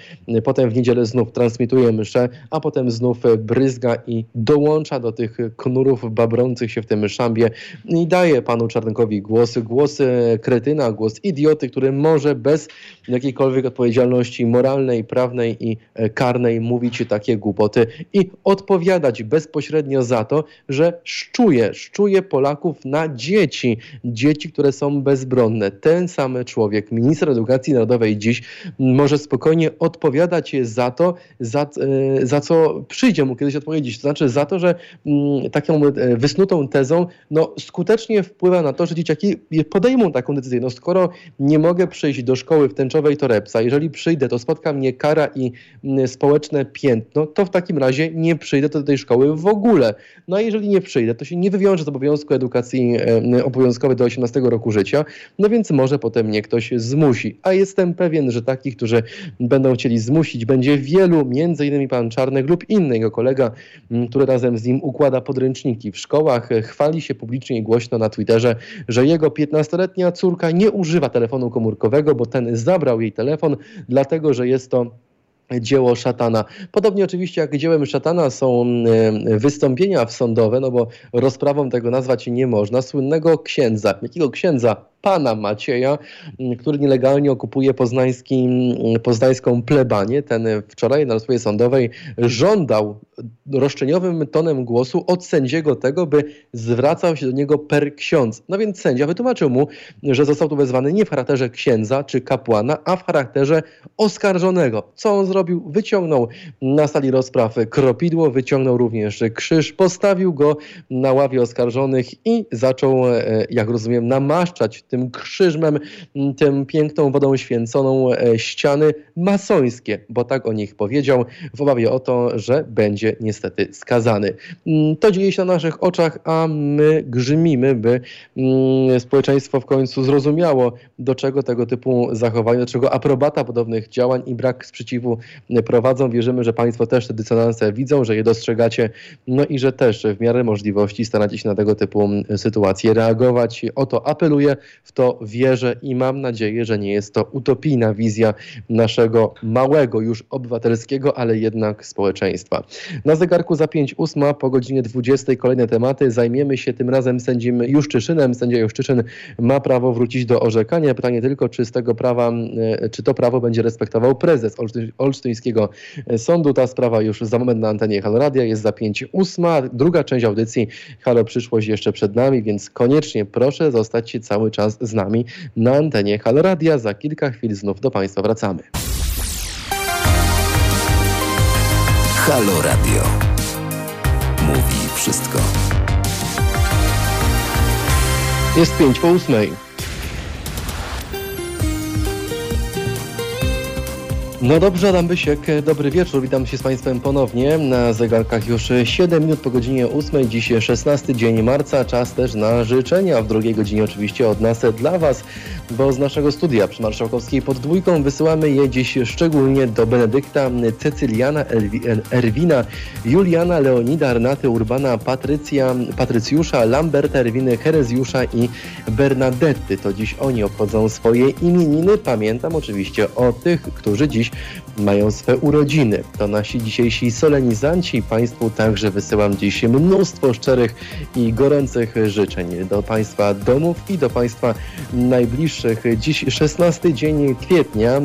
[SPEAKER 2] potem w niedzielę znów transmituje mszę, a potem znów bryzga i dołącza do tych knurów babrących się w tym szambie i daje panu Czarnkowi głos głos, głos kretyna, głos idioty, który może bez jakiejkolwiek odpowiedzialności moralnej, prawnej i e, karnej mówić takie głupoty i odpowiadać bezpośrednio za to, że szczuje, szczuje Polaków na dzieci, dzieci, które są bezbronne. Ten sam człowiek, minister edukacji narodowej dziś może spokojnie odpowiadać za to, za, e, za co przyjdzie mu kiedyś odpowiedzieć. To znaczy za to, że mm, taką e, wysnutą tezą no, skutecznie wpływa na to, że dzieciaki podejmą taką decyzję. No skoro nie mogę przyjść do szkoły w tęczowej torebce, jeżeli przyjdę, to spotka mnie kara i społeczne piętno, to w takim razie nie przyjdę do tej szkoły w ogóle. No a jeżeli nie przyjdę, to się nie wywiąże z obowiązku edukacji obowiązkowej do 18 roku życia, no więc może potem mnie ktoś zmusi. A jestem pewien, że takich, którzy będą chcieli zmusić, będzie wielu, między innymi pan Czarnek lub inny jego kolega, który razem z nim układa podręczniki w szkołach, chwali się publicznie i głośno na Twitterze, że jego jego 15-letnia córka nie używa telefonu komórkowego, bo ten zabrał jej telefon, dlatego że jest to dzieło szatana. Podobnie oczywiście jak dziełem szatana są e, wystąpienia w sądowe, no bo rozprawą tego nazwać nie można, słynnego księdza. Jakiego księdza? Pana Macieja, mm, który nielegalnie okupuje poznański, mm, poznańską plebanię. Ten wczoraj na rozprawie sądowej żądał roszczeniowym tonem głosu od sędziego tego, by zwracał się do niego per ksiądz. No więc sędzia wytłumaczył mu, że został tu wezwany nie w charakterze księdza czy kapłana, a w charakterze oskarżonego. Co on zrobił? Wyciągnął na sali rozpraw kropidło, wyciągnął również krzyż, postawił go na ławie oskarżonych i zaczął, e, jak rozumiem, namaszczać tym krzyżmem, tym piękną wodą święconą e, ściany masońskie, bo tak o nich powiedział, w obawie o to, że będzie niestety skazany. Mm, to dzieje się na naszych oczach, a my grzymimy, by mm, społeczeństwo w końcu zrozumiało, do czego tego typu zachowania, do czego aprobata podobnych działań i brak sprzeciwu prowadzą. Wierzymy, że Państwo też te dysonanse widzą, że je dostrzegacie, no i że też w miarę możliwości staracie się na tego typu sytuacje reagować. O to apeluję w to wierzę i mam nadzieję, że nie jest to utopijna wizja naszego małego już obywatelskiego, ale jednak społeczeństwa. Na zegarku za 5.8 po godzinie 20 kolejne tematy. Zajmiemy się tym razem sędzim Juszczyszynem. Sędzia Juszczyszyn ma prawo wrócić do orzekania. Pytanie tylko, czy z tego prawa, e, czy to prawo będzie respektował prezes Olsztyńskiego Sądu. Ta sprawa już za moment na antenie Halo Radia jest za 5.8. Druga część audycji Halo Przyszłość jeszcze przed nami, więc koniecznie proszę zostać cały czas z nami na antenie Halo Radia. Za kilka chwil znów do Państwa wracamy.
[SPEAKER 1] Halo Radio. Mówi wszystko.
[SPEAKER 2] Jest pięć po ósmej. No dobrze, Adam Bysiek, dobry wieczór, witam się z Państwem ponownie. Na zegarkach już 7 minut po godzinie 8, dziś 16 dzień marca, czas też na życzenia. W drugiej godzinie oczywiście od nas dla Was, bo z naszego studia przy Marszałkowskiej pod dwójką wysyłamy je dziś szczególnie do Benedykta, Cecyliana, Erwina, Juliana, Leonida, Arnaty, Urbana, Patrycja, Patrycjusza, Lamberta, Erwiny, Herezjusza i Bernadetty. To dziś oni obchodzą swoje imieniny. Pamiętam oczywiście o tych, którzy dziś mają swe urodziny. To nasi dzisiejsi solenizanci. Państwu także wysyłam dziś mnóstwo szczerych i gorących życzeń do Państwa domów i do Państwa najbliższych. Dziś 16 dzień kwietnia,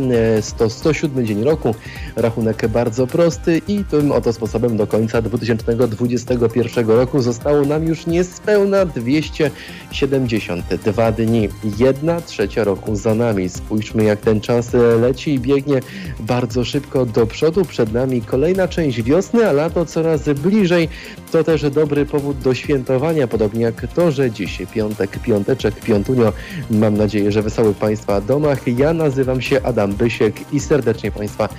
[SPEAKER 2] to 107 dzień roku. Rachunek bardzo prosty i tym oto sposobem do końca 2021 roku zostało nam już niespełna 272 dni. Jedna trzecia roku za nami. Spójrzmy jak ten czas leci i biegnie bardzo szybko do przodu. Przed nami kolejna część wiosny, a lato coraz bliżej. To też dobry powód do świętowania, podobnie jak to, że dziś piątek, piąteczek, piątunio. Mam nadzieję, że wesoły Państwa domach. Ja nazywam się Adam Bysiek i serdecznie Państwa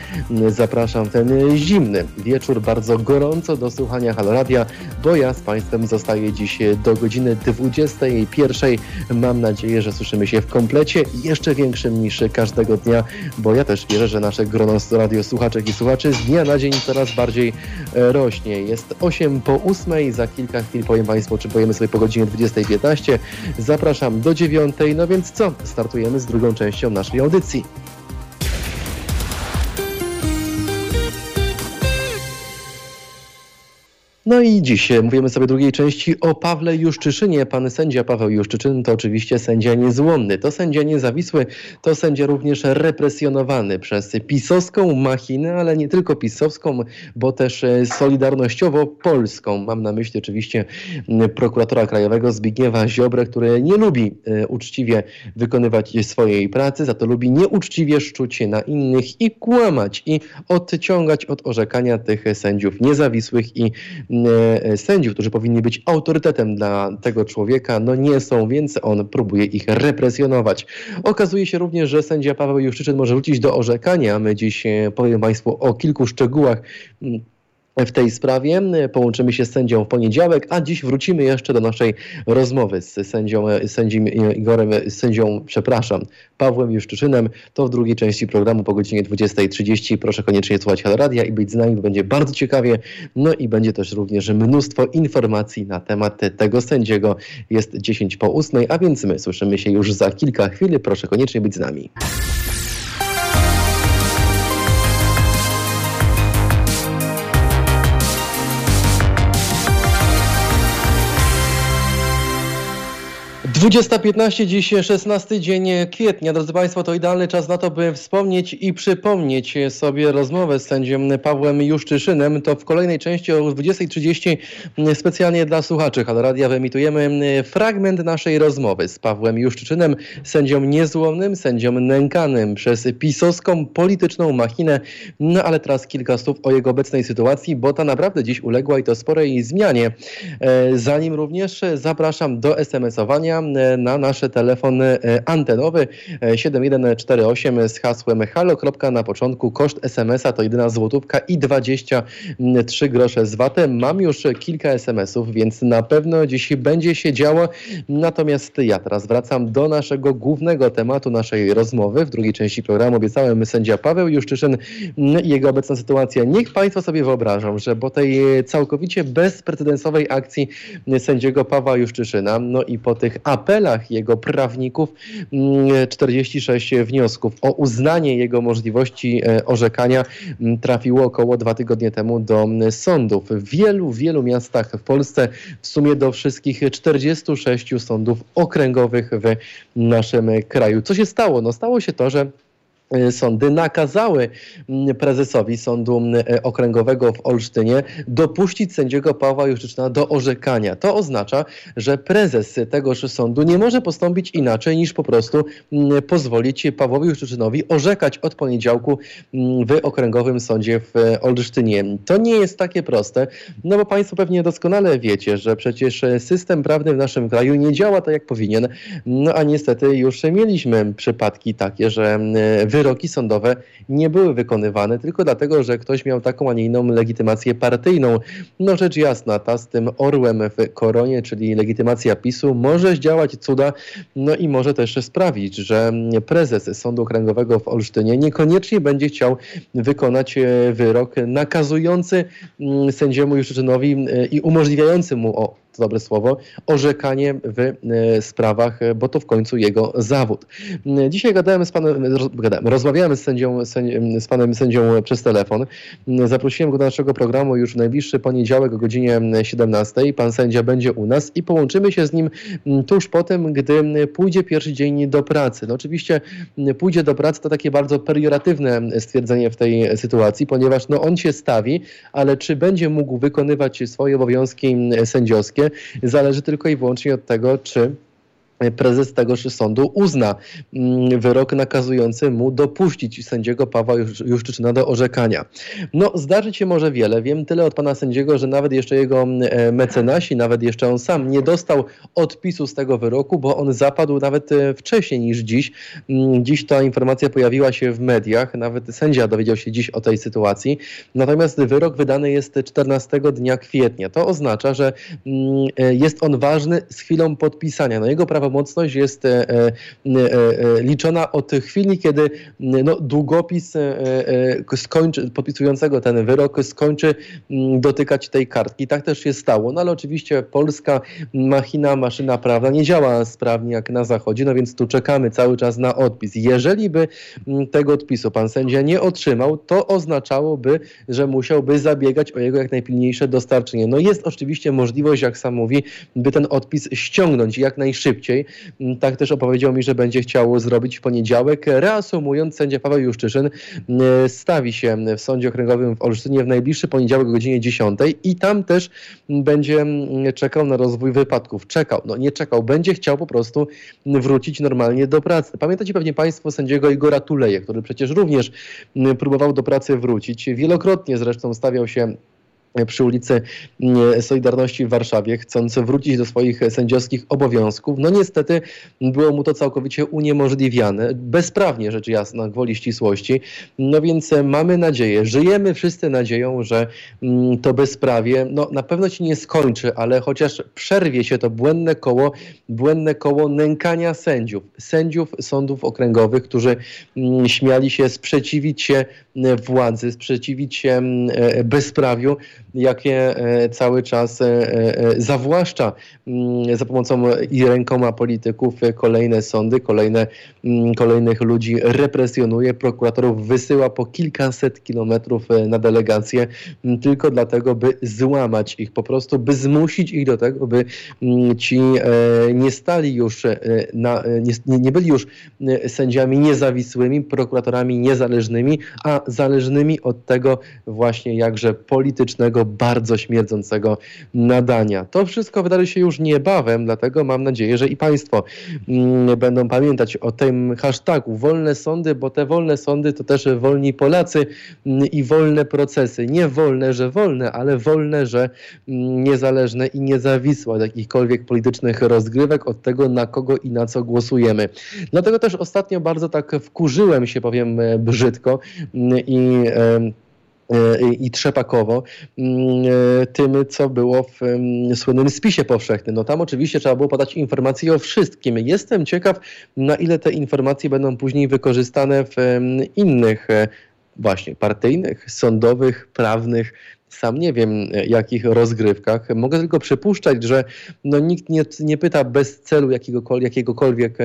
[SPEAKER 2] zapraszam w ten zimny wieczór, bardzo gorąco do słuchania Haloradia, bo ja z Państwem zostaję dziś do godziny 21. Mam nadzieję, że słyszymy się w komplecie jeszcze większym niż każdego dnia, bo ja też wierzę, że nasze grono radiosłuchaczek i słuchaczy z dnia na dzień coraz bardziej e, rośnie. Jest 8 po 8, za kilka chwil powiem Państwu, czy pojemy sobie po godzinie 20.15. Zapraszam do 9, no więc co? Startujemy z drugą częścią naszej audycji. No i dziś mówimy sobie drugiej części o Pawle Juszczyszynie. Pan sędzia Paweł Juszczyczyn to oczywiście sędzia niezłomny. To sędzia niezawisły, to sędzia również represjonowany przez pisowską machinę, ale nie tylko pisowską, bo też solidarnościowo polską. Mam na myśli oczywiście prokuratora krajowego Zbigniewa Ziobrę, który nie lubi e, uczciwie wykonywać swojej pracy, za to lubi nieuczciwie szczuć się na innych i kłamać i odciągać od orzekania tych sędziów niezawisłych i E, sędziów, którzy powinni być autorytetem dla tego człowieka, no nie są, więc on próbuje ich represjonować. Okazuje się również, że sędzia Paweł Juszczyczyn może wrócić do orzekania. My dziś e, powiem Państwu o kilku szczegółach w tej sprawie. Połączymy się z sędzią w poniedziałek, a dziś wrócimy jeszcze do naszej rozmowy z sędzią, sędzim Igorem, sędzią, przepraszam, Pawłem Juszczyszynem. To w drugiej części programu po godzinie 20.30. Proszę koniecznie słuchać Radia i być z nami, bo będzie bardzo ciekawie. No i będzie też również mnóstwo informacji na temat tego sędziego. Jest 10 po 8, a więc my słyszymy się już za kilka chwil. Proszę koniecznie być z nami. 20.15, dziś 16 dzień kwietnia. Drodzy Państwo, to idealny czas na to, by wspomnieć i przypomnieć sobie rozmowę z sędzią Pawłem Juszczyszynem. To w kolejnej części o 20.30 specjalnie dla słuchaczy Halo Radia wyemitujemy fragment naszej rozmowy z Pawłem Juszczyszynem, sędzią niezłomnym, sędzią nękanym przez pisowską polityczną machinę. No ale teraz kilka słów o jego obecnej sytuacji, bo ta naprawdę dziś uległa i to sporej zmianie. E, zanim również zapraszam do SMS-owania na nasz telefon e, antenowy 7148 e, z hasłem halo. Na początku koszt SMS-a to jedyna złotówka i 23 grosze z VAT-em. Mam już kilka SMS-ów, więc na pewno dziś będzie się działo. Natomiast ja teraz wracam do naszego głównego tematu naszej rozmowy. W drugiej części programu obiecałem sędzia Paweł Juszczyszyn i jego obecna sytuacja. Niech Państwo sobie wyobrażą, że po tej całkowicie bezprecedensowej akcji sędziego Pawła Juszczyszyna, no i po tych apelach jego prawników 46 mm, wniosków. O uznanie jego możliwości e, orzekania mm, trafiło około dwa tygodnie temu do sądów. W wielu, wielu miastach w Polsce, w sumie do wszystkich 46 sądów okręgowych w naszym kraju. Co się stało? No stało się to, że sądy nakazały prezesowi Sądu e, Okręgowego w Olsztynie dopuścić sędziego Pawła Juszczyczna do orzekania. To oznacza, że prezes tegoż sądu nie może postąpić inaczej niż po prostu pozwolić Pawłowi Juszczyczynowi orzekać od poniedziałku w Okręgowym Sądzie w e, Olsztynie. To nie jest takie proste, no bo Państwo pewnie doskonale wiecie, że przecież system prawny w naszym kraju nie działa tak jak powinien, no a niestety już mieliśmy przypadki takie, że wyroki sądowe nie były wykonywane tylko dlatego, że ktoś miał taką, a nie inną legitymację partyjną. No rzecz jasna, ta z tym orłem w koronie, czyli legitymacja PiSu, może zdziałać cuda, no i może też sprawić, że prezes Sądu Okręgowego w Olsztynie niekoniecznie będzie chciał wykonać e, wyrok nakazujący mm, sędziemu Juszczynowi e, i umożliwiający mu o to dobre słowo, orzekanie w e, sprawach, e, bo to w końcu jego zawód. E, dzisiaj gadałem z panem, gadałem, rozmawiałem z, sędzią, z panem sędzią przez telefon. Zaprosiłem go do naszego programu już w najbliższy poniedziałek o godzinie 17. Pan sędzia będzie u nas i połączymy się z nim tuż po tym, gdy pójdzie pierwszy dzień do pracy. No oczywiście pójdzie do pracy to takie bardzo perioratywne stwierdzenie w tej sytuacji, ponieważ no on się stawi, ale czy będzie mógł wykonywać swoje obowiązki sędziowskie, zależy tylko i wyłącznie od tego, czy prezes tegoż sądu uzna mm, wyrok nakazujący mu dopuścić sędziego Pawła Juszczyczyna do orzekania. No, zdarzyć się może wiele. Wiem tyle od pana sędziego, że nawet jeszcze jego mm, e, mecenasi, nawet jeszcze on sam nie dostał odpisu z tego wyroku, bo on zapadł nawet e, wcześniej niż dziś. Mm, dziś ta informacja pojawiła się w mediach, nawet sędzia dowiedział się dziś o tej sytuacji. Natomiast wyrok wydany jest 14 dnia kwietnia. To oznacza, że e, jest on ważny z chwilą podpisania. No, jego prawo prawomocność jest e, e, e, liczona od chwili, kiedy no, długopis skończy, podpisującego ten wyrok skończy dotykać tej kartki. Tak też się stało. No ale oczywiście polska machina, maszyna prawna nie działa sprawnie jak na zachodzie, no więc tu czekamy cały czas na odpis. Jeżeli by tego odpisu pan sędzia nie otrzymał, to oznaczałoby, że musiałby zabiegać o jego jak najpilniejsze dostarczenie. No jest oczywiście możliwość, jak sam mówi, by ten odpis ściągnąć jak najszybciej. Mm, tak też opowiedział mi, że będzie chciał zrobić w poniedziałek. Reasumując, sędzia Paweł Juszczyszyn mm, stawi się w Sądzie Okręgowym w Olsztynie w najbliższy poniedziałek o godzinie 10 i tam też będzie mm, czekał na rozwój wypadków. Czekał, no nie czekał, będzie chciał po prostu wrócić normalnie do pracy. Pamiętacie pewnie Państwo sędziego Igora Tuleje, który przecież również próbował do pracy wrócić. Wielokrotnie zresztą stawiał się przy ulicy mm, Solidarności w Warszawie, chcąc wrócić do swoich sędziowskich obowiązków. No niestety było mu to całkowicie uniemożliwiane, bezprawnie rzecz jasna, gwoli ścisłości. No więc mamy nadzieję, żyjemy wszyscy nadzieją, że mm, to bezprawie no, na pewno się nie skończy, ale chociaż przerwie się to błędne koło, błędne koło nękania sędziów, sędziów sądów okręgowych, którzy mm, śmiali się sprzeciwić się władzy, sprzeciwić się e, bezprawiu, jakie e, cały czas e, zawłaszcza mm, za pomocą i rękoma polityków kolejne sądy, kolejne, mm, kolejnych ludzi represjonuje, prokuratorów wysyła po kilkaset kilometrów na delegacje tylko dlatego, by złamać ich, po prostu by zmusić ich do tego, by ci nie stali już, na, nie, nie byli już sędziami niezawisłymi, prokuratorami niezależnymi, a zależnymi od tego właśnie jakże politycznego, bardzo śmierdzącego nadania. To wszystko wydarzy się już niebawem, dlatego mam nadzieję, że i Państwo mm, będą pamiętać o tym hashtagu wolne sądy, bo te wolne sądy to też wolni Polacy mm, i wolne procesy. Nie wolne, że wolne, ale wolne, że mm, niezależne i niezawisłe od jakichkolwiek politycznych rozgrywek, od tego na kogo i na co głosujemy. Dlatego też ostatnio bardzo tak wkurzyłem się, powiem e, brzydko, i i trzepakowo tym, co było w słynnym spisie powszechnym. No tam oczywiście trzeba było podać informacje o wszystkim. Jestem ciekaw, na ile te informacje będą później wykorzystane w innych właśnie partyjnych, sądowych, prawnych sam nie wiem jakich rozgrywkach. Mogę tylko przypuszczać, że no, nikt nie, nie pyta bez celu jakiegokolwiek, jakiegokolwiek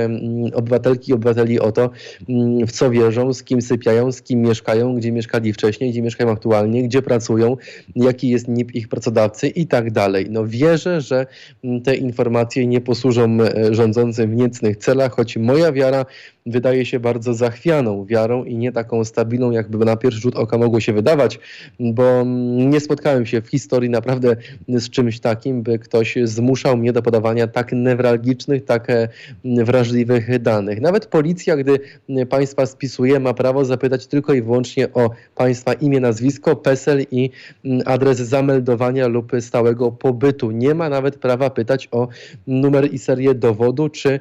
[SPEAKER 2] obywatelki i obywateli o to, mm, w co wierzą, z kim sypiają, z kim mieszkają, gdzie mieszkali wcześniej, gdzie mieszkają aktualnie, gdzie pracują, jaki jest NIP ich pracodawcy i tak dalej. No wierzę, że mm, te informacje nie posłużą e, rządzącym w niecnych celach, choć moja wiara wydaje się bardzo zachwianą wiarą i nie taką stabilną, jakby na pierwszy rzut oka mogło się wydawać, bo nie spotkałem się w historii naprawdę z czymś takim, by ktoś zmuszał mnie do podawania tak newralgicznych, tak e, wrażliwych danych. Nawet policja, gdy państwa spisuje, ma prawo zapytać tylko i wyłącznie o państwa imię, nazwisko, PESEL i adres zameldowania lub stałego pobytu. Nie ma nawet prawa pytać o numer i serię dowodu, czy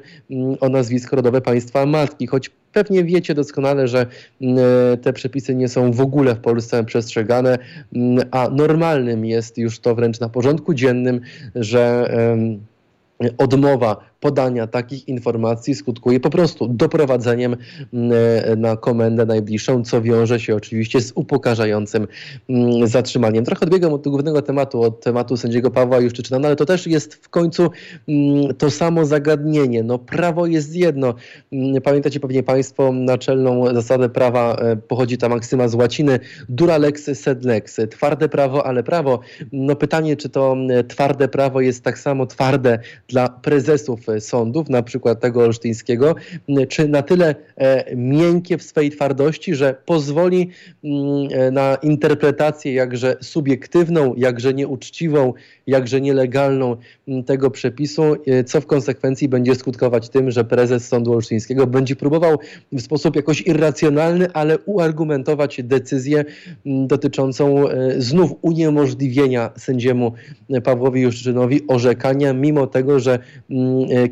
[SPEAKER 2] o nazwisko rodowe państwa matki choć pewnie wiecie doskonale, że mm, e, te przepisy nie są w ogóle w Polsce przestrzegane, mm, a normalnym jest już to wręcz na porządku dziennym, że odmowa podania takich informacji skutkuje po prostu doprowadzeniem mm, e, na komendę najbliższą, co wiąże się oczywiście z upokarzającym mm, zatrzymaniem. Trochę odbiegam od głównego tematu, od tematu sędziego Pawła Juszczyczyna, no ale to też jest w końcu mm, to samo zagadnienie. No prawo jest jedno. Pamiętacie pewnie Państwo naczelną zasadę prawa, e, pochodzi ta maksyma z łaciny, dura lex sed lex. Twarde prawo, ale prawo. No pytanie, czy to twarde prawo jest tak samo twarde dla prezesów sądów, na przykład tego olsztyńskiego, czy na tyle e, miękkie w swej twardości, że pozwoli e, na interpretację jakże subiektywną, jakże nieuczciwą, jakże nielegalną tego przepisu, e, co w konsekwencji będzie skutkować tym, że prezes Sądu Olsztyńskiego będzie próbował w sposób jakoś irracjonalny, ale uargumentować decyzję dotyczącą znów uniemożliwienia sędziemu Pawłowi Juszczynowi orzekania, mimo tego, że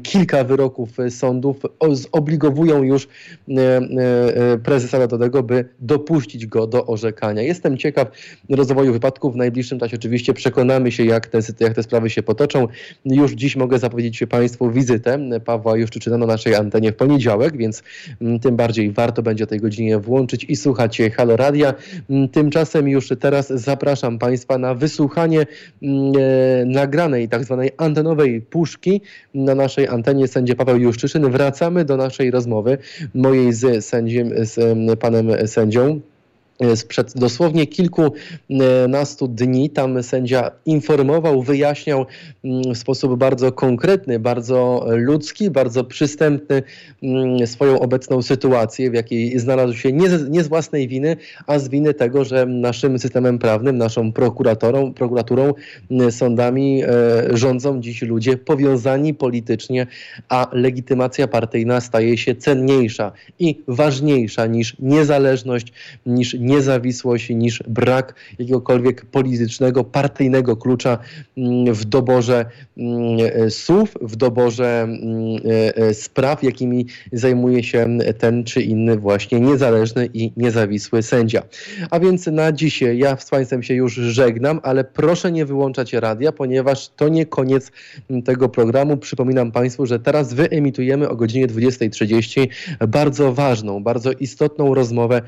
[SPEAKER 2] kilka wyroków sądów zobligowują już e, e, prezesa Narodowego, by dopuścić go do orzekania. Jestem ciekaw rozwoju wypadków. W najbliższym czasie oczywiście przekonamy się, jak te, jak te sprawy się potoczą. Już dziś mogę zapowiedzieć Państwu wizytę Pawła Juszczyczyna na naszej antenie w poniedziałek, więc mm, tym bardziej warto będzie o tej godzinie włączyć i słuchać Halo Radia. Mm, tymczasem już teraz zapraszam Państwa na wysłuchanie mm, e, nagranej tak zwanej antenowej puszki na naszej antenie sędzia Paweł Juszczyszyn. Wracamy do naszej rozmowy, mojej z sędziem, z panem sędzią. Sprzed dosłownie kilkunastu dni tam sędzia informował, wyjaśniał mm, w sposób bardzo konkretny, bardzo ludzki, bardzo przystępny mm, swoją obecną sytuację, w jakiej znalazł się nie z, nie z własnej winy, a z winy tego, że naszym systemem prawnym, naszą prokuratorą, prokuraturą, mm, sądami e, rządzą dziś ludzie powiązani politycznie, a legitymacja partyjna staje się cenniejsza i ważniejsza niż niezależność, niż niezawisłość, niż brak jakiegokolwiek politycznego, partyjnego klucza mm, w doborze mm, e, słów, w doborze mm, e, e, spraw, jakimi zajmuje się ten czy inny właśnie niezależny i niezawisły sędzia. A więc na dziś ja z Państwem się już żegnam, ale proszę nie wyłączać radia, ponieważ to nie koniec tego programu. Przypominam Państwu, że teraz wyemitujemy o godzinie 20.30 bardzo ważną, bardzo istotną rozmowę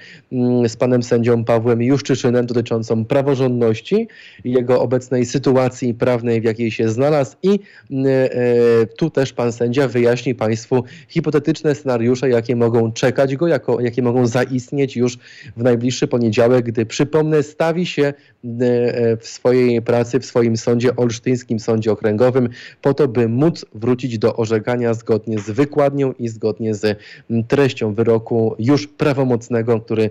[SPEAKER 2] z panem sędzią Pawłem Juszczyszynem dotyczącą praworządności jego obecnej sytuacji prawnej, w jakiej się znalazł. I e, tu też pan sędzia wyjaśni Państwu hipotetyczne scenariusze, jakie mogą czekać go, jako, jakie mogą zaistnieć już w najbliższy poniedziałek, gdy przypomnę, stawi się e, w swojej pracy, w swoim sądzie, olsztyńskim sądzie okręgowym, po to, by móc wrócić do orzekania zgodnie z wykładnią i zgodnie z treścią wyroku już prawomocnego, który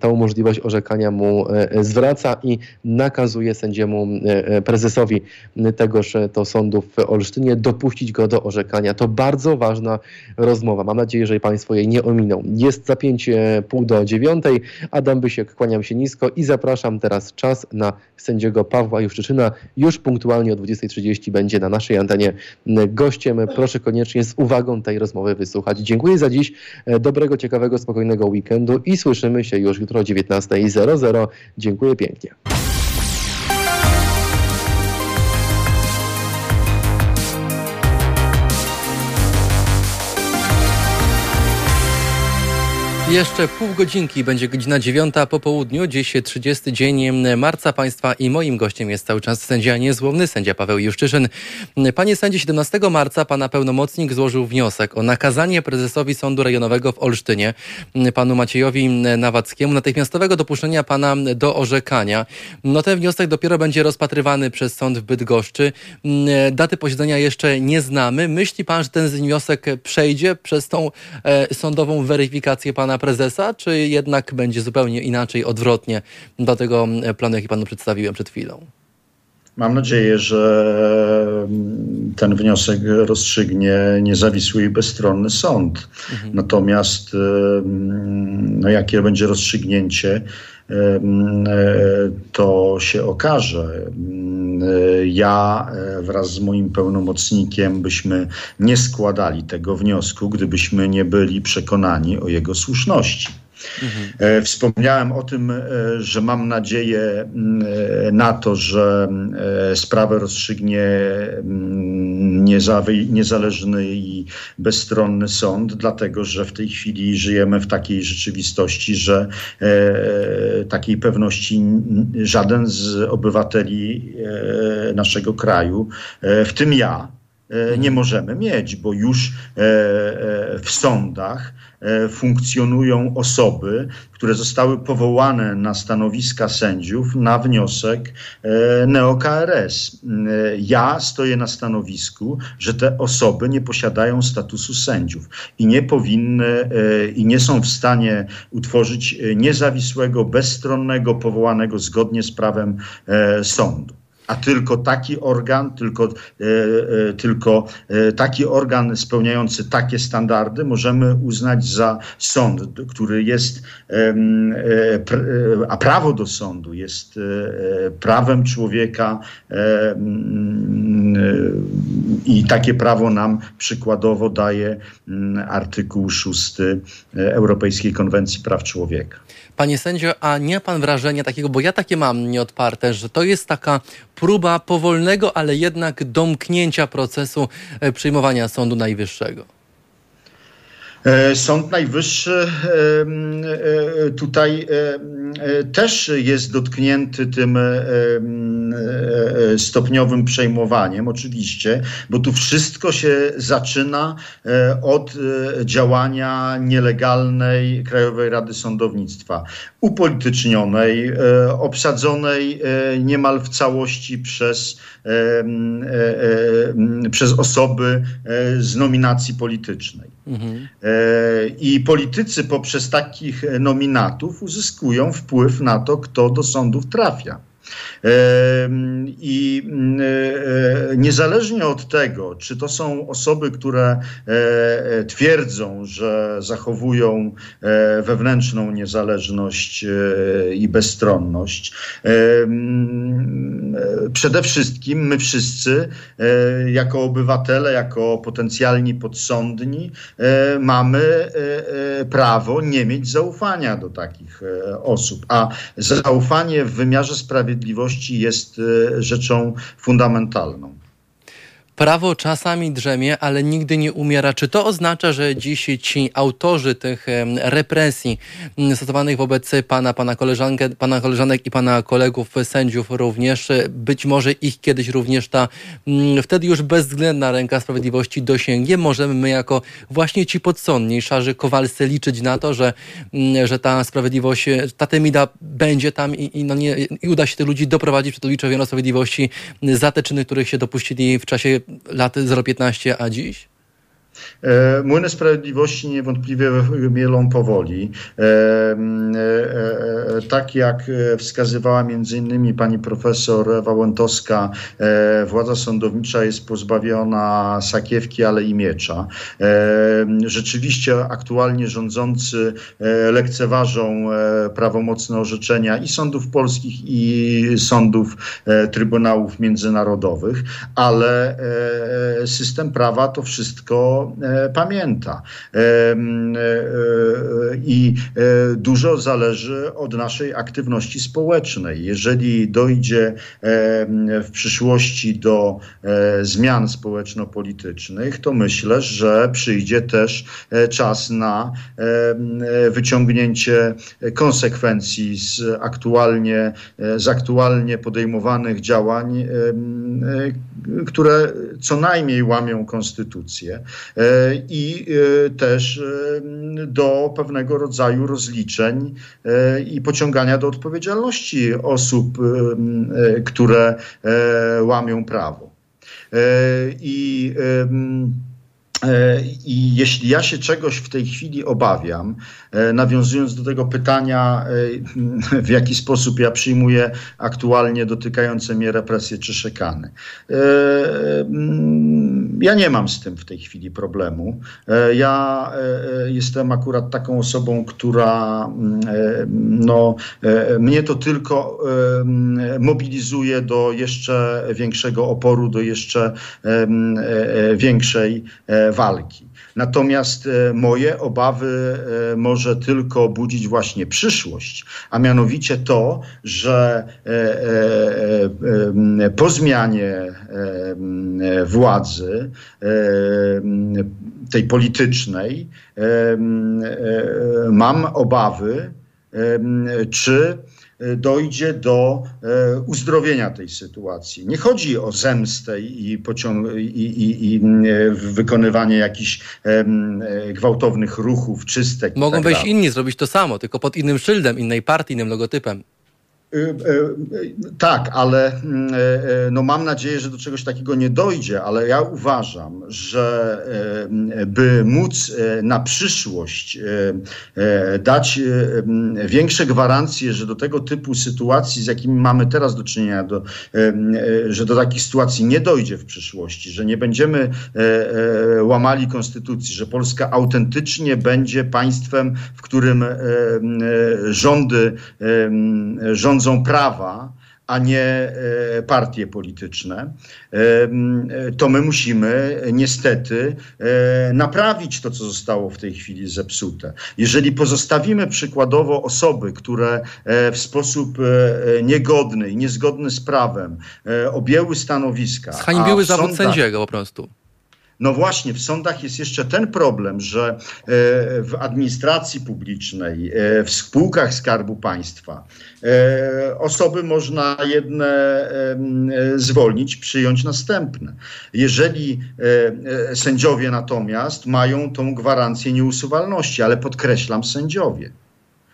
[SPEAKER 2] tą możliwość orzekania mu e, e, zwraca i nakazuje sędziemu e, prezesowi tegoż to sądu w Olsztynie dopuścić go do orzekania. To bardzo ważna rozmowa. Mam nadzieję, że Państwo jej nie ominą. Jest za pięć pół do dziewiątej. Adam Bysiek, kłaniam się nisko i zapraszam teraz czas na sędziego Pawła Juszczyczyna. Już punktualnie o 20.30 będzie na naszej antenie gościem. Proszę koniecznie z uwagą tej rozmowy wysłuchać. Dziękuję za dziś. Dobrego, ciekawego, spokojnego weekendu i słyszymy się już jutro o 19.00. Dziękuję pięknie. Jeszcze pół godzinki będzie godzina dziewiąta po południu, dziś 30 dzień marca państwa i moim gościem jest cały czas sędzia niezłomny, sędzia Paweł Juszczyszyn. Panie sędzie, 17 marca pana pełnomocnik złożył wniosek o nakazanie prezesowi Sądu Rejonowego w Olsztynie, panu Maciejowi Nawackiemu, natychmiastowego dopuszczenia pana do orzekania. No ten wniosek dopiero będzie rozpatrywany przez sąd w Bydgoszczy. Daty posiedzenia jeszcze nie znamy. Myśli pan, że ten wniosek przejdzie przez tą e, sądową weryfikację pana prezesa, czy jednak będzie zupełnie inaczej, odwrotnie do tego planu, jaki panu przedstawiłem przed chwilą?
[SPEAKER 4] Mam nadzieję, że mm, ten wniosek rozstrzygnie niezawisły i bezstronny sąd. Mhm. Natomiast mm, no, jakie będzie rozstrzygnięcie, mm, to się okaże. Ja wraz z moim pełnomocnikiem byśmy nie składali tego wniosku, gdybyśmy nie byli przekonani o jego słuszności. Mhm. Wspomniałem o tym, e, że mam nadzieję mm, e, na to, że sprawę rozstrzygnie mm, niezależny i bezstronny sąd, dlatego że w tej chwili żyjemy w takiej rzeczywistości, że takiej pewności żaden z obywateli naszego kraju, w tym ja, nie możemy mieć, bo już w sądach E, funkcjonują osoby, które zostały powołane na stanowiska sędziów na wniosek e, NeoKRS. E, ja stoję na stanowisku, że te osoby nie posiadają statusu sędziów i nie powinny i nie są w stanie utworzyć niezawisłego, bezstronnego, powołanego zgodnie z prawem sądu a tylko taki organ, tylko, e, e, tylko e, taki organ spełniający takie standardy możemy uznać za sąd, który jest, a prawo do sądu jest prawem człowieka i takie prawo nam przykładowo daje artykuł 6 Europejskiej Konwencji Praw Człowieka.
[SPEAKER 2] Panie sędzio, a nie pan wrażenia takiego, bo ja takie mam nieodparte, że to jest taka próba powolnego, ale jednak domknięcia procesu e, przyjmowania Sądu Najwyższego?
[SPEAKER 4] E, Sąd Najwyższy e, tutaj też jest dotknięty tym stopniowym przejmowaniem, oczywiście, bo tu wszystko się zaczyna od działania nielegalnej Krajowej Rady Sądownictwa, upolitycznionej, obsadzonej niemal w całości przez, przez osoby z nominacji politycznej. Mhm. I politycy poprzez takich nominatów uzyskują wpływ na to, kto do sądów trafia. I mm, e, niezależnie od tego, czy to są osoby, które e, e, twierdzą, że zachowują wewnętrzną niezależność i bezstronność, przede wszystkim my wszyscy, jako obywatele, jako potencjalni podsądni, mamy prawo nie mieć zaufania do takich osób. A zaufanie w wymiarze sprawiedliwości, jest e, rzeczą fundamentalną.
[SPEAKER 2] Prawo czasami drzemie, ale nigdy nie umiera. Czy to oznacza, że dziś ci autorzy tych represji stosowanych wobec pana, pana, koleżankę, pana koleżanek i pana kolegów sędziów również, być może ich kiedyś również ta wtedy już bezwzględna ręka sprawiedliwości dosięgnie? Możemy my jako właśnie ci podsądni, szarzy kowalscy liczyć na to, że, że ta sprawiedliwość, ta temida będzie tam i, i, no nie, i uda się tych ludzi doprowadzić przed oblicze Sprawiedliwości za te czyny, których się dopuścili w czasie lat 015, a dziś?
[SPEAKER 4] E, młyny Sprawiedliwości niewątpliwie mielą powoli. E, e, tak jak wskazywała między innymi pani profesor Wałętowska, władza sądownicza jest pozbawiona sakiewki, ale i miecza. Rzeczywiście aktualnie rządzący lekceważą prawomocne orzeczenia i sądów polskich, i sądów trybunałów międzynarodowych, ale system prawa to wszystko to pamięta. I dużo zależy od naszej aktywności społecznej. Jeżeli dojdzie w przyszłości do zmian społeczno-politycznych, to myślę, że przyjdzie też czas na wyciągnięcie konsekwencji z aktualnie, z aktualnie podejmowanych działań, e, które co najmniej łamią konstytucję e, i e, też do pewnego rodzaju rozliczeń i pociągania do odpowiedzialności osób, które łamią prawo. I E, I jeśli ja się czegoś w tej chwili obawiam, e, nawiązując do tego pytania, e, [laughs] w jaki sposób ja przyjmuję aktualnie dotykające mnie represje czy szekany. Mm, ja nie mam z tym w tej chwili problemu. Ja jestem akurat taką osobą, która mm, no, mnie to tylko mobilizuje do jeszcze większego oporu, do jeszcze większej walki. Natomiast e, moje obawy e, może tylko budzić właśnie przyszłość, a mianowicie to, że e, po zmianie władzy tej politycznej mam obawy, czy dojdzie do e, uzdrowienia tej sytuacji. Nie chodzi o zemstę i, pociąg- i, i, i e, wykonywanie jakichś gwałtownych ruchów, czystek.
[SPEAKER 2] Mogą tak wejść inni zrobić to samo, tylko pod innym szyldem, innej partii, innym logotypem.
[SPEAKER 4] Y, y, tak, ale y, no mam nadzieję, że do czegoś takiego nie dojdzie, ale ja uważam, że by móc na przyszłość dać większe gwarancje, że do tego typu sytuacji, z jakimi mamy teraz do czynienia, do, że do takich sytuacji nie dojdzie w przyszłości, że nie będziemy łamali konstytucji, że Polska autentycznie będzie państwem, w którym rządy rządzą rządzą prawa, a nie e, partie polityczne, e, to my musimy niestety e, naprawić to, co zostało w tej chwili zepsute. Jeżeli pozostawimy przykładowo osoby, które w sposób niegodny i niezgodny z prawem objęły stanowiska.
[SPEAKER 2] Zhańbiły zawód sądach, sędziego po prostu.
[SPEAKER 4] No właśnie, w sądach jest jeszcze ten problem, że e, w administracji publicznej, e, w spółkach Skarbu Państwa e, osoby można jedne zwolnić, przyjąć następne. Jeżeli sędziowie natomiast mają tą gwarancję nieusuwalności, ale podkreślam sędziowie.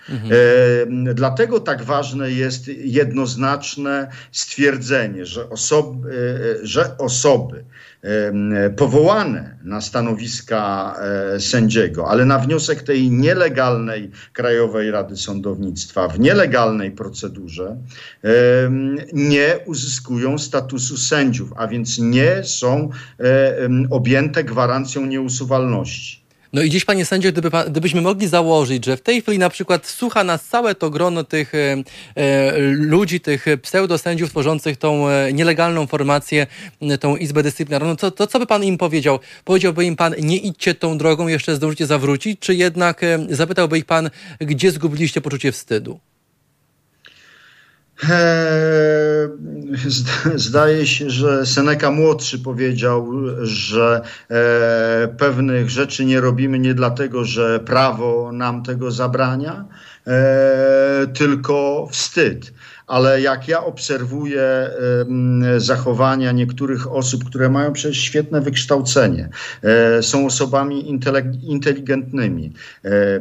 [SPEAKER 4] Mhm. E, dlatego tak ważne jest jednoznaczne stwierdzenie, że osoby, e, że osoby e, powołane na stanowiska e, sędziego, ale na wniosek tej nielegalnej Krajowej Rady Sądownictwa, w nielegalnej procedurze, nie uzyskują statusu sędziów, a więc nie są objęte gwarancją nieusuwalności.
[SPEAKER 2] No i dziś, panie sędzio, gdyby, gdybyśmy mogli założyć, że w tej chwili na przykład słucha nas całe to grono tych e, e ludzi, tych pseudosędziów tworzących tą e, nielegalną formację, e, tą Izbę Dyscyplinarną, to, to co by pan im powiedział? Powiedziałby im pan, nie idźcie tą drogą, jeszcze zdążycie zawrócić, czy jednak e, zapytałby ich pan, gdzie zgubiliście poczucie wstydu?
[SPEAKER 4] Zdaje się, że Seneca młodszy powiedział, że e, pewnych rzeczy nie robimy nie dlatego, że prawo nam tego zabrania, e, tylko wstyd ale jak ja obserwuję zachowania niektórych osób, które mają przecież świetne wykształcenie, e, są osobami inteligentnymi, e, e,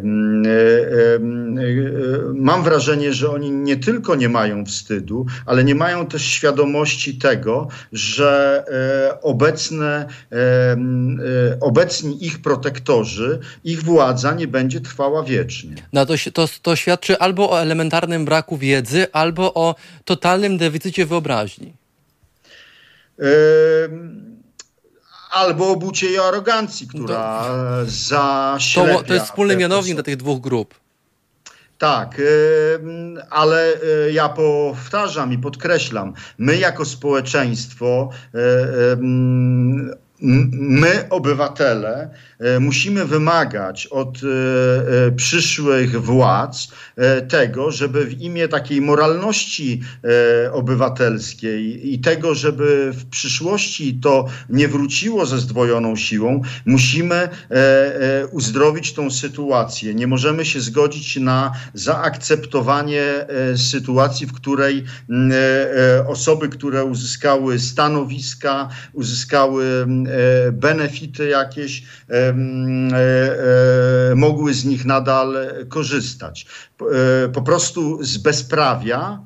[SPEAKER 4] mam wrażenie, że oni nie tylko nie mają wstydu, ale nie mają też świadomości tego, że obecne, obecni ich protektorzy, ich władza nie będzie trwała wiecznie.
[SPEAKER 2] No to, to, to świadczy albo o elementarnym braku wiedzy, albo o totalnym deficycie wyobraźni?
[SPEAKER 4] albo o bucie i arogancji, która to, zaślepia.
[SPEAKER 2] To, to jest wspólny mianownik dla tych dwóch grup.
[SPEAKER 4] Tak, ale e, ja powtarzam i podkreślam, my jako społeczeństwo my, obywatele, e, musimy wymagać od e, e, przyszłych władz tego, żeby w imię takiej moralności obywatelskiej i tego, żeby w przyszłości to nie wróciło ze zdwojoną siłą, musimy uzdrowić tą sytuację. Nie możemy się zgodzić na zaakceptowanie sytuacji, w której osoby, które uzyskały stanowiska, uzyskały E, benefity jakieś, e, e, mogły z nich nadal korzystać. Po prostu z bezprawia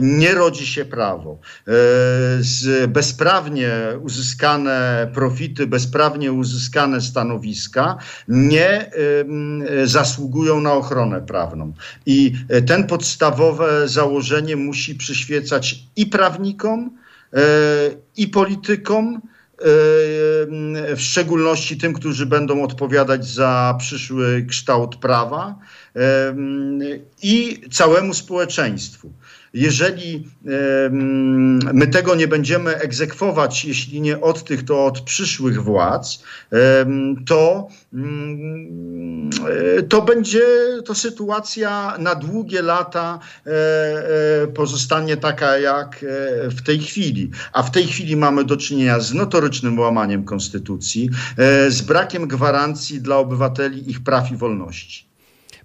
[SPEAKER 4] nie rodzi się prawo. Z bezprawnie uzyskane profity, bezprawnie uzyskane stanowiska nie zasługują na ochronę prawną. I ten podstawowe założenie musi przyświecać i prawnikom, i politykom, w szczególności tym, którzy będą odpowiadać za przyszły kształt prawa i całemu społeczeństwu. Jeżeli my tego nie będziemy egzekwować, jeśli nie od tych, to od przyszłych władz, to, mm, to będzie to sytuacja na długie lata e, e, pozostanie taka jak e, w tej chwili. A w tej chwili mamy do czynienia z notorycznym łamaniem konstytucji, z brakiem gwarancji dla obywateli ich praw i wolności.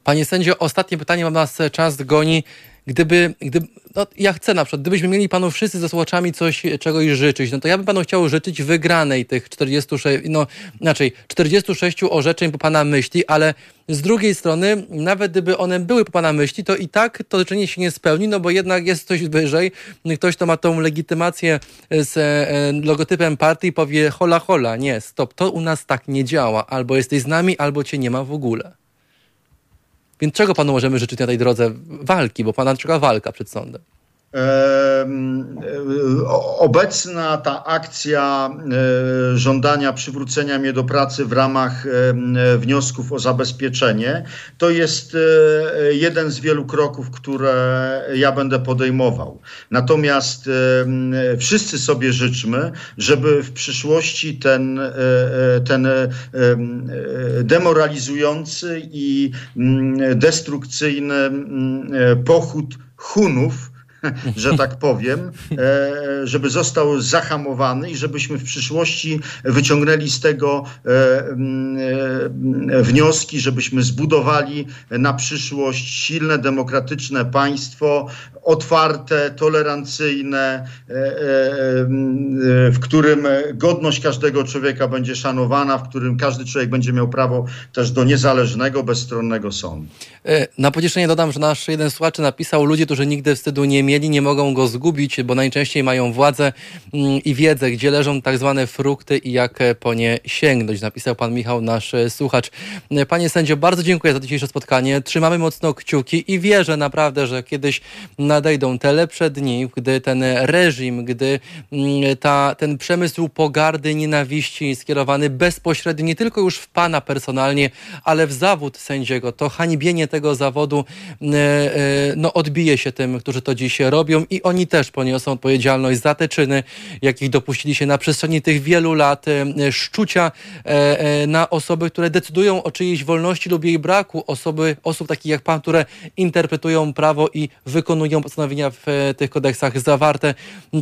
[SPEAKER 2] Panie sędzio, ostatnie pytanie, mam nas czas goni. Gdyby, gdyby no, ja chcę na przykład, gdybyśmy mieli panu wszyscy ze słuchaczami coś, czegoś życzyć, no to ja bym panu chciał życzyć wygranej tych 46, no inaczej, 46 orzeczeń po pana myśli, ale z drugiej strony, nawet gdyby one były po pana myśli, to i tak to życzenie się nie spełni, no bo jednak jest coś wyżej. Ktoś, kto ma tą legitymację z e, logotypem partii powie hola hola, nie, stop, to u nas tak nie działa. Albo jesteś z nami, albo cię nie ma w ogóle. Więc czego panu możemy życzyć na tej drodze walki, bo pana czeka walka przed sądem?
[SPEAKER 4] Obecna ta akcja e, żądania przywrócenia mnie do pracy w ramach wniosków o zabezpieczenie to jest e, jeden z wielu kroków, które ja będę podejmował. Natomiast wszyscy sobie życzmy, żeby w przyszłości ten, e, ten demoralizujący i destrukcyjny pochód Hunów że tak powiem, e, żeby został zahamowany i żebyśmy w przyszłości wyciągnęli z tego e, e, wnioski, żebyśmy zbudowali na przyszłość silne, demokratyczne państwo, otwarte, tolerancyjne, w którym godność każdego człowieka będzie szanowana, w którym każdy człowiek będzie miał prawo też do niezależnego, bezstronnego sądu.
[SPEAKER 2] Na pocieszenie dodam, że nasz jeden słuchacz napisał, ludzie, którzy nigdy wstydu nie mieli, nie mogą go zgubić, bo najczęściej mają władzę mm, i wiedzę, gdzie leżą tak zwane frukty i jak po nie sięgnąć. Napisał pan Michał, nasz e, słuchacz. E, panie sędzio, bardzo dziękuję za dzisiejsze spotkanie. Trzymamy mocno kciuki i wierzę naprawdę, że kiedyś nadejdą te lepsze dni, gdy ten reżim, gdy mm, ta, ten przemysł pogardy, nienawiści skierowany bezpośrednio nie tylko już w pana personalnie, ale w zawód sędziego, to hańbienie tego zawodu e, no, odbije się tym, którzy to dziś robią i oni też poniosą odpowiedzialność za te czyny, jakich dopuścili się na przestrzeni tych wielu lat e, szczucia e, e, na osoby, które decydują o czyjejś wolności lub jej braku, osoby, osób takich jak pan, które interpretują prawo i wykonują postanowienia w tych kodeksach zawarte.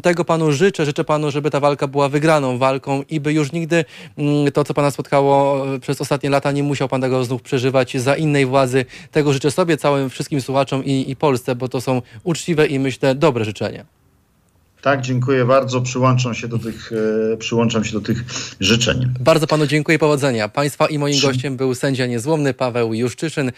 [SPEAKER 2] Tego panu życzę. Życzę panu, żeby ta walka była wygraną walką i by już nigdy mm, to, co pana spotkało przez ostatnie lata, nie musiał pan tego znów przeżywać za innej władzy. Tego życzę sobie, całym wszystkim słuchaczom i, i Polsce, bo to są uczciwe i myślę dobre życzenia.
[SPEAKER 4] Tak, dziękuję bardzo. Przyłączam się do tych, e, przyłączam się do tych życzeń.
[SPEAKER 2] Bardzo panu dziękuję powodzenia. Państwa i moim gościem był sędzia niezłomny Paweł Juszczyszyn.